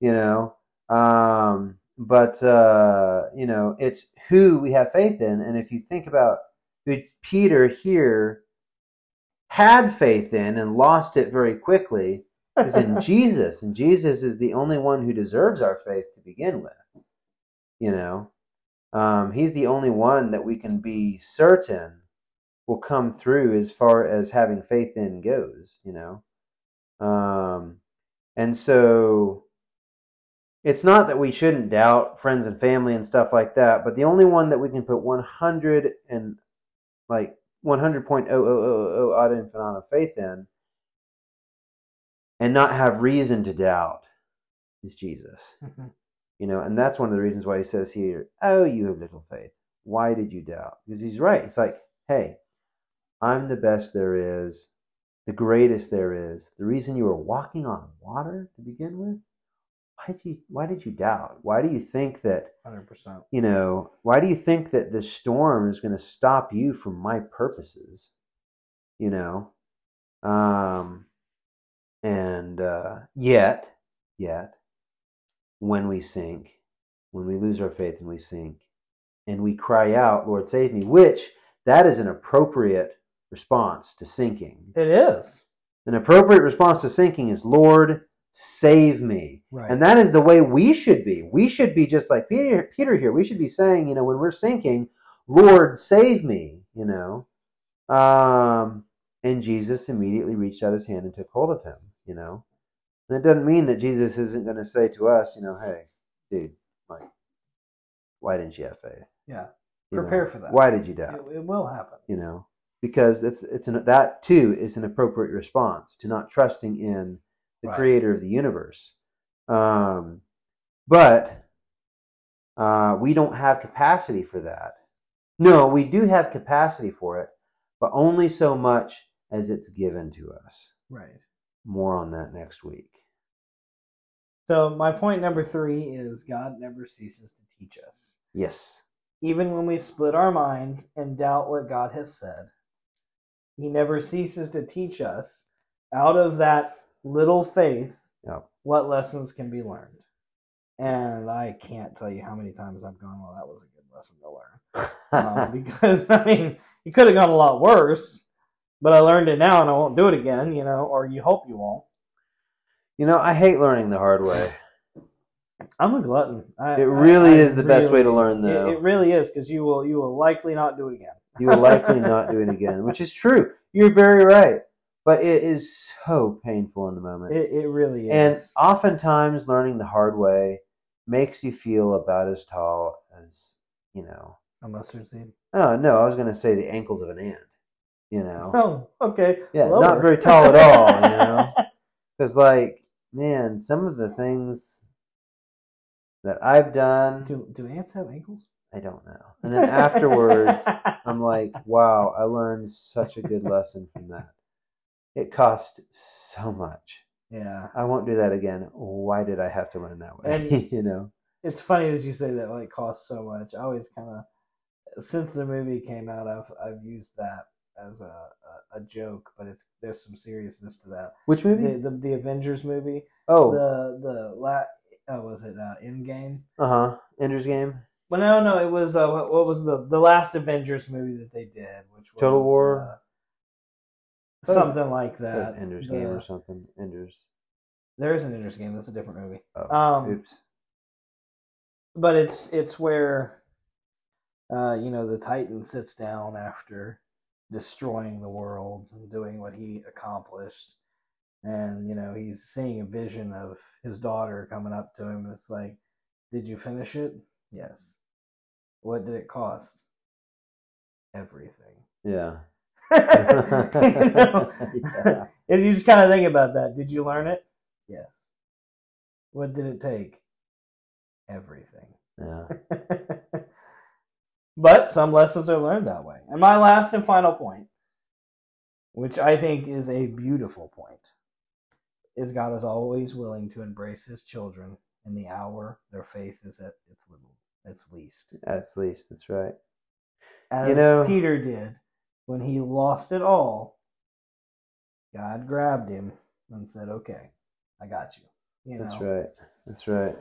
You know, um, but uh, you know, it's who we have faith in, and if you think about who Peter here had faith in and lost it very quickly, is in Jesus, and Jesus is the only one who deserves our faith to begin with. You know, um, he's the only one that we can be certain will come through as far as having faith in goes. You know, um, and so it's not that we shouldn't doubt friends and family and stuff like that, but the only one that we can put 100 and like 100.0000 odd infinite of faith in and not have reason to doubt is Jesus. You know, and that's one of the reasons why he says here, Oh, you have little faith. Why did you doubt? Because he's right. It's like, hey, I'm the best there is, the greatest there is. The reason you were walking on water to begin with, why did you why did you doubt? Why do you think that Hundred percent. you know, why do you think that the storm is going to stop you from my purposes? You know, um, and uh, yet, yet, when we sink, when we lose our faith and we sink, and we cry out, "Lord, save me," which that is an appropriate response to sinking. It is. An appropriate response to sinking is, "Lord, save me." Right. And that is the way we should be. We should be just like Peter, Peter here. We should be saying, you know, when we're sinking, Lord, save me, you know. Um, and Jesus immediately reached out his hand and took hold of him, you know. And it doesn't mean that Jesus isn't going to say to us, you know, hey, dude, like, why didn't you have faith? yeah. You know, Prepare for that. Why did you It, doubt? it will happen. You know, because it's it's an, that too is an appropriate response to not trusting in the Right. creator of the universe. Um, but uh, we don't have capacity for that. No, we do have capacity for it, but only so much as it's given to us. Right. More on that next week. So my point number three is God never ceases to teach us. Yes. Even when we split our mind and doubt what God has said, He never ceases to teach us out of that little faith Yep. what lessons can be learned. And I can't tell you how many times I've gone, well, that was a good lesson to learn. Um, because, I mean, it could have gone a lot worse, but I learned it now and I won't do it again, you know, or you hope you won't. you know, I hate learning the hard way. I'm a glutton. I, It really I- I is the best way to really- learn, It, though. it really is because you will you will likely not do it again. You will likely not do it again, which is true. You're very right. But it is so painful in the moment. It, it really is. And oftentimes, learning the hard way makes you feel about as tall as, you know, a mustard seed. oh, no, I was going to say the ankles of an ant, you know. Oh, okay. Yeah, Lower. not very tall at all, you know. Because, like, man, some of the things that I've done, do do ants have ankles? I don't know. And then afterwards, I'm like, wow, I learned such a good lesson from that. It cost so much. yeah, I won't do that again. Why did I have to learn that way? And- you know? it's funny as you say that. Like, cost so much. I always kind of since the movie came out, I've I've used that as a, a, a joke, but it's there's some seriousness to that. Which movie? The the, the Avengers movie. oh, The the la- oh, was it uh, Endgame? Uh huh. Ender's Game. Well, no, no, it was uh, what, what was the the last Avengers movie that they did, which was Total War? uh, something like that. Ender's The- Game or something. Ender's. There is an Ender's Game. That's a different movie. Oh, Um, oops. but it's it's where uh, you know the Titan sits down after destroying the world and doing what he accomplished, and you know he's seeing a vision of his daughter coming up to him, and it's like, "Did you finish it? Yes. What did it cost? Everything." Yeah. you know? Yeah. and you just kind of think about that. Did you learn it? Yes. What did it take? Everything. Yeah. but some lessons are learned that way. And my last and final point, which I think is a beautiful point, is God is always willing to embrace his children in the hour their faith is at its little its least. At least that's right. As You know- Peter did when he lost it all. God grabbed him and said, "Okay, I got you." You That's right. That's right.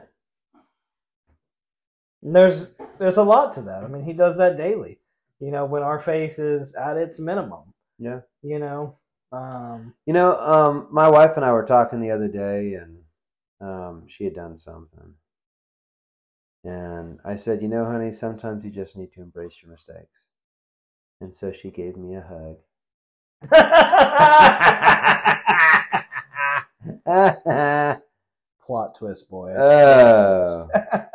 And there's there's a lot to that. I mean, he does that daily. You know, when our faith is at its minimum. Yeah. You know, um, You know, um, my wife and I were talking the other day, and um, she had done something. And I said, You know, honey, sometimes you just need to embrace your mistakes. And so she gave me a hug. plot twist, boy. Oh.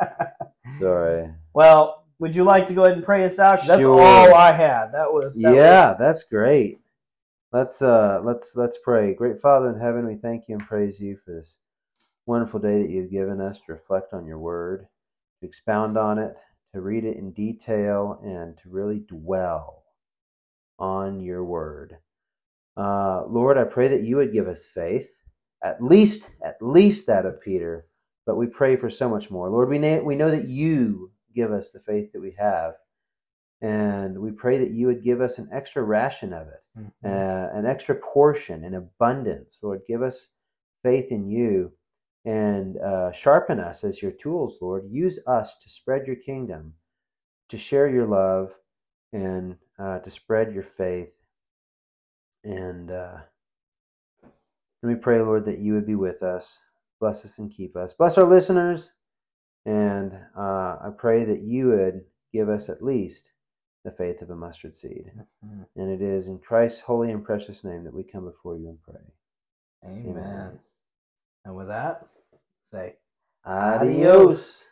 Sorry. well, would you like to go ahead and pray us out? That's Sure. all I had. That was that yeah, was- that's great. Let's uh let's let's pray. Great Father in heaven, we thank you and praise you for this wonderful day that you've given us to reflect on your word, to expound on it, to read it in detail, and to really dwell on your word. Uh, Lord, I pray that you would give us faith, at least at least that of Peter, but we pray for so much more. Lord, we know, we know that you give us the faith that we have, and we pray that you would give us an extra ration of it Mhm. uh, an extra portion in abundance. Lord, give us faith in you and uh, sharpen us as your tools, Lord. Use us to spread your kingdom, to share your love, and uh, to spread your faith. And, uh, and we pray, Lord, that you would be with us. Bless us and keep us. Bless our listeners. And uh, I pray that you would give us at least the faith of a mustard seed. Mhm. And it is in Christ's holy and precious name that we come before you and pray. Amen. Amen. And with that, say. Adios.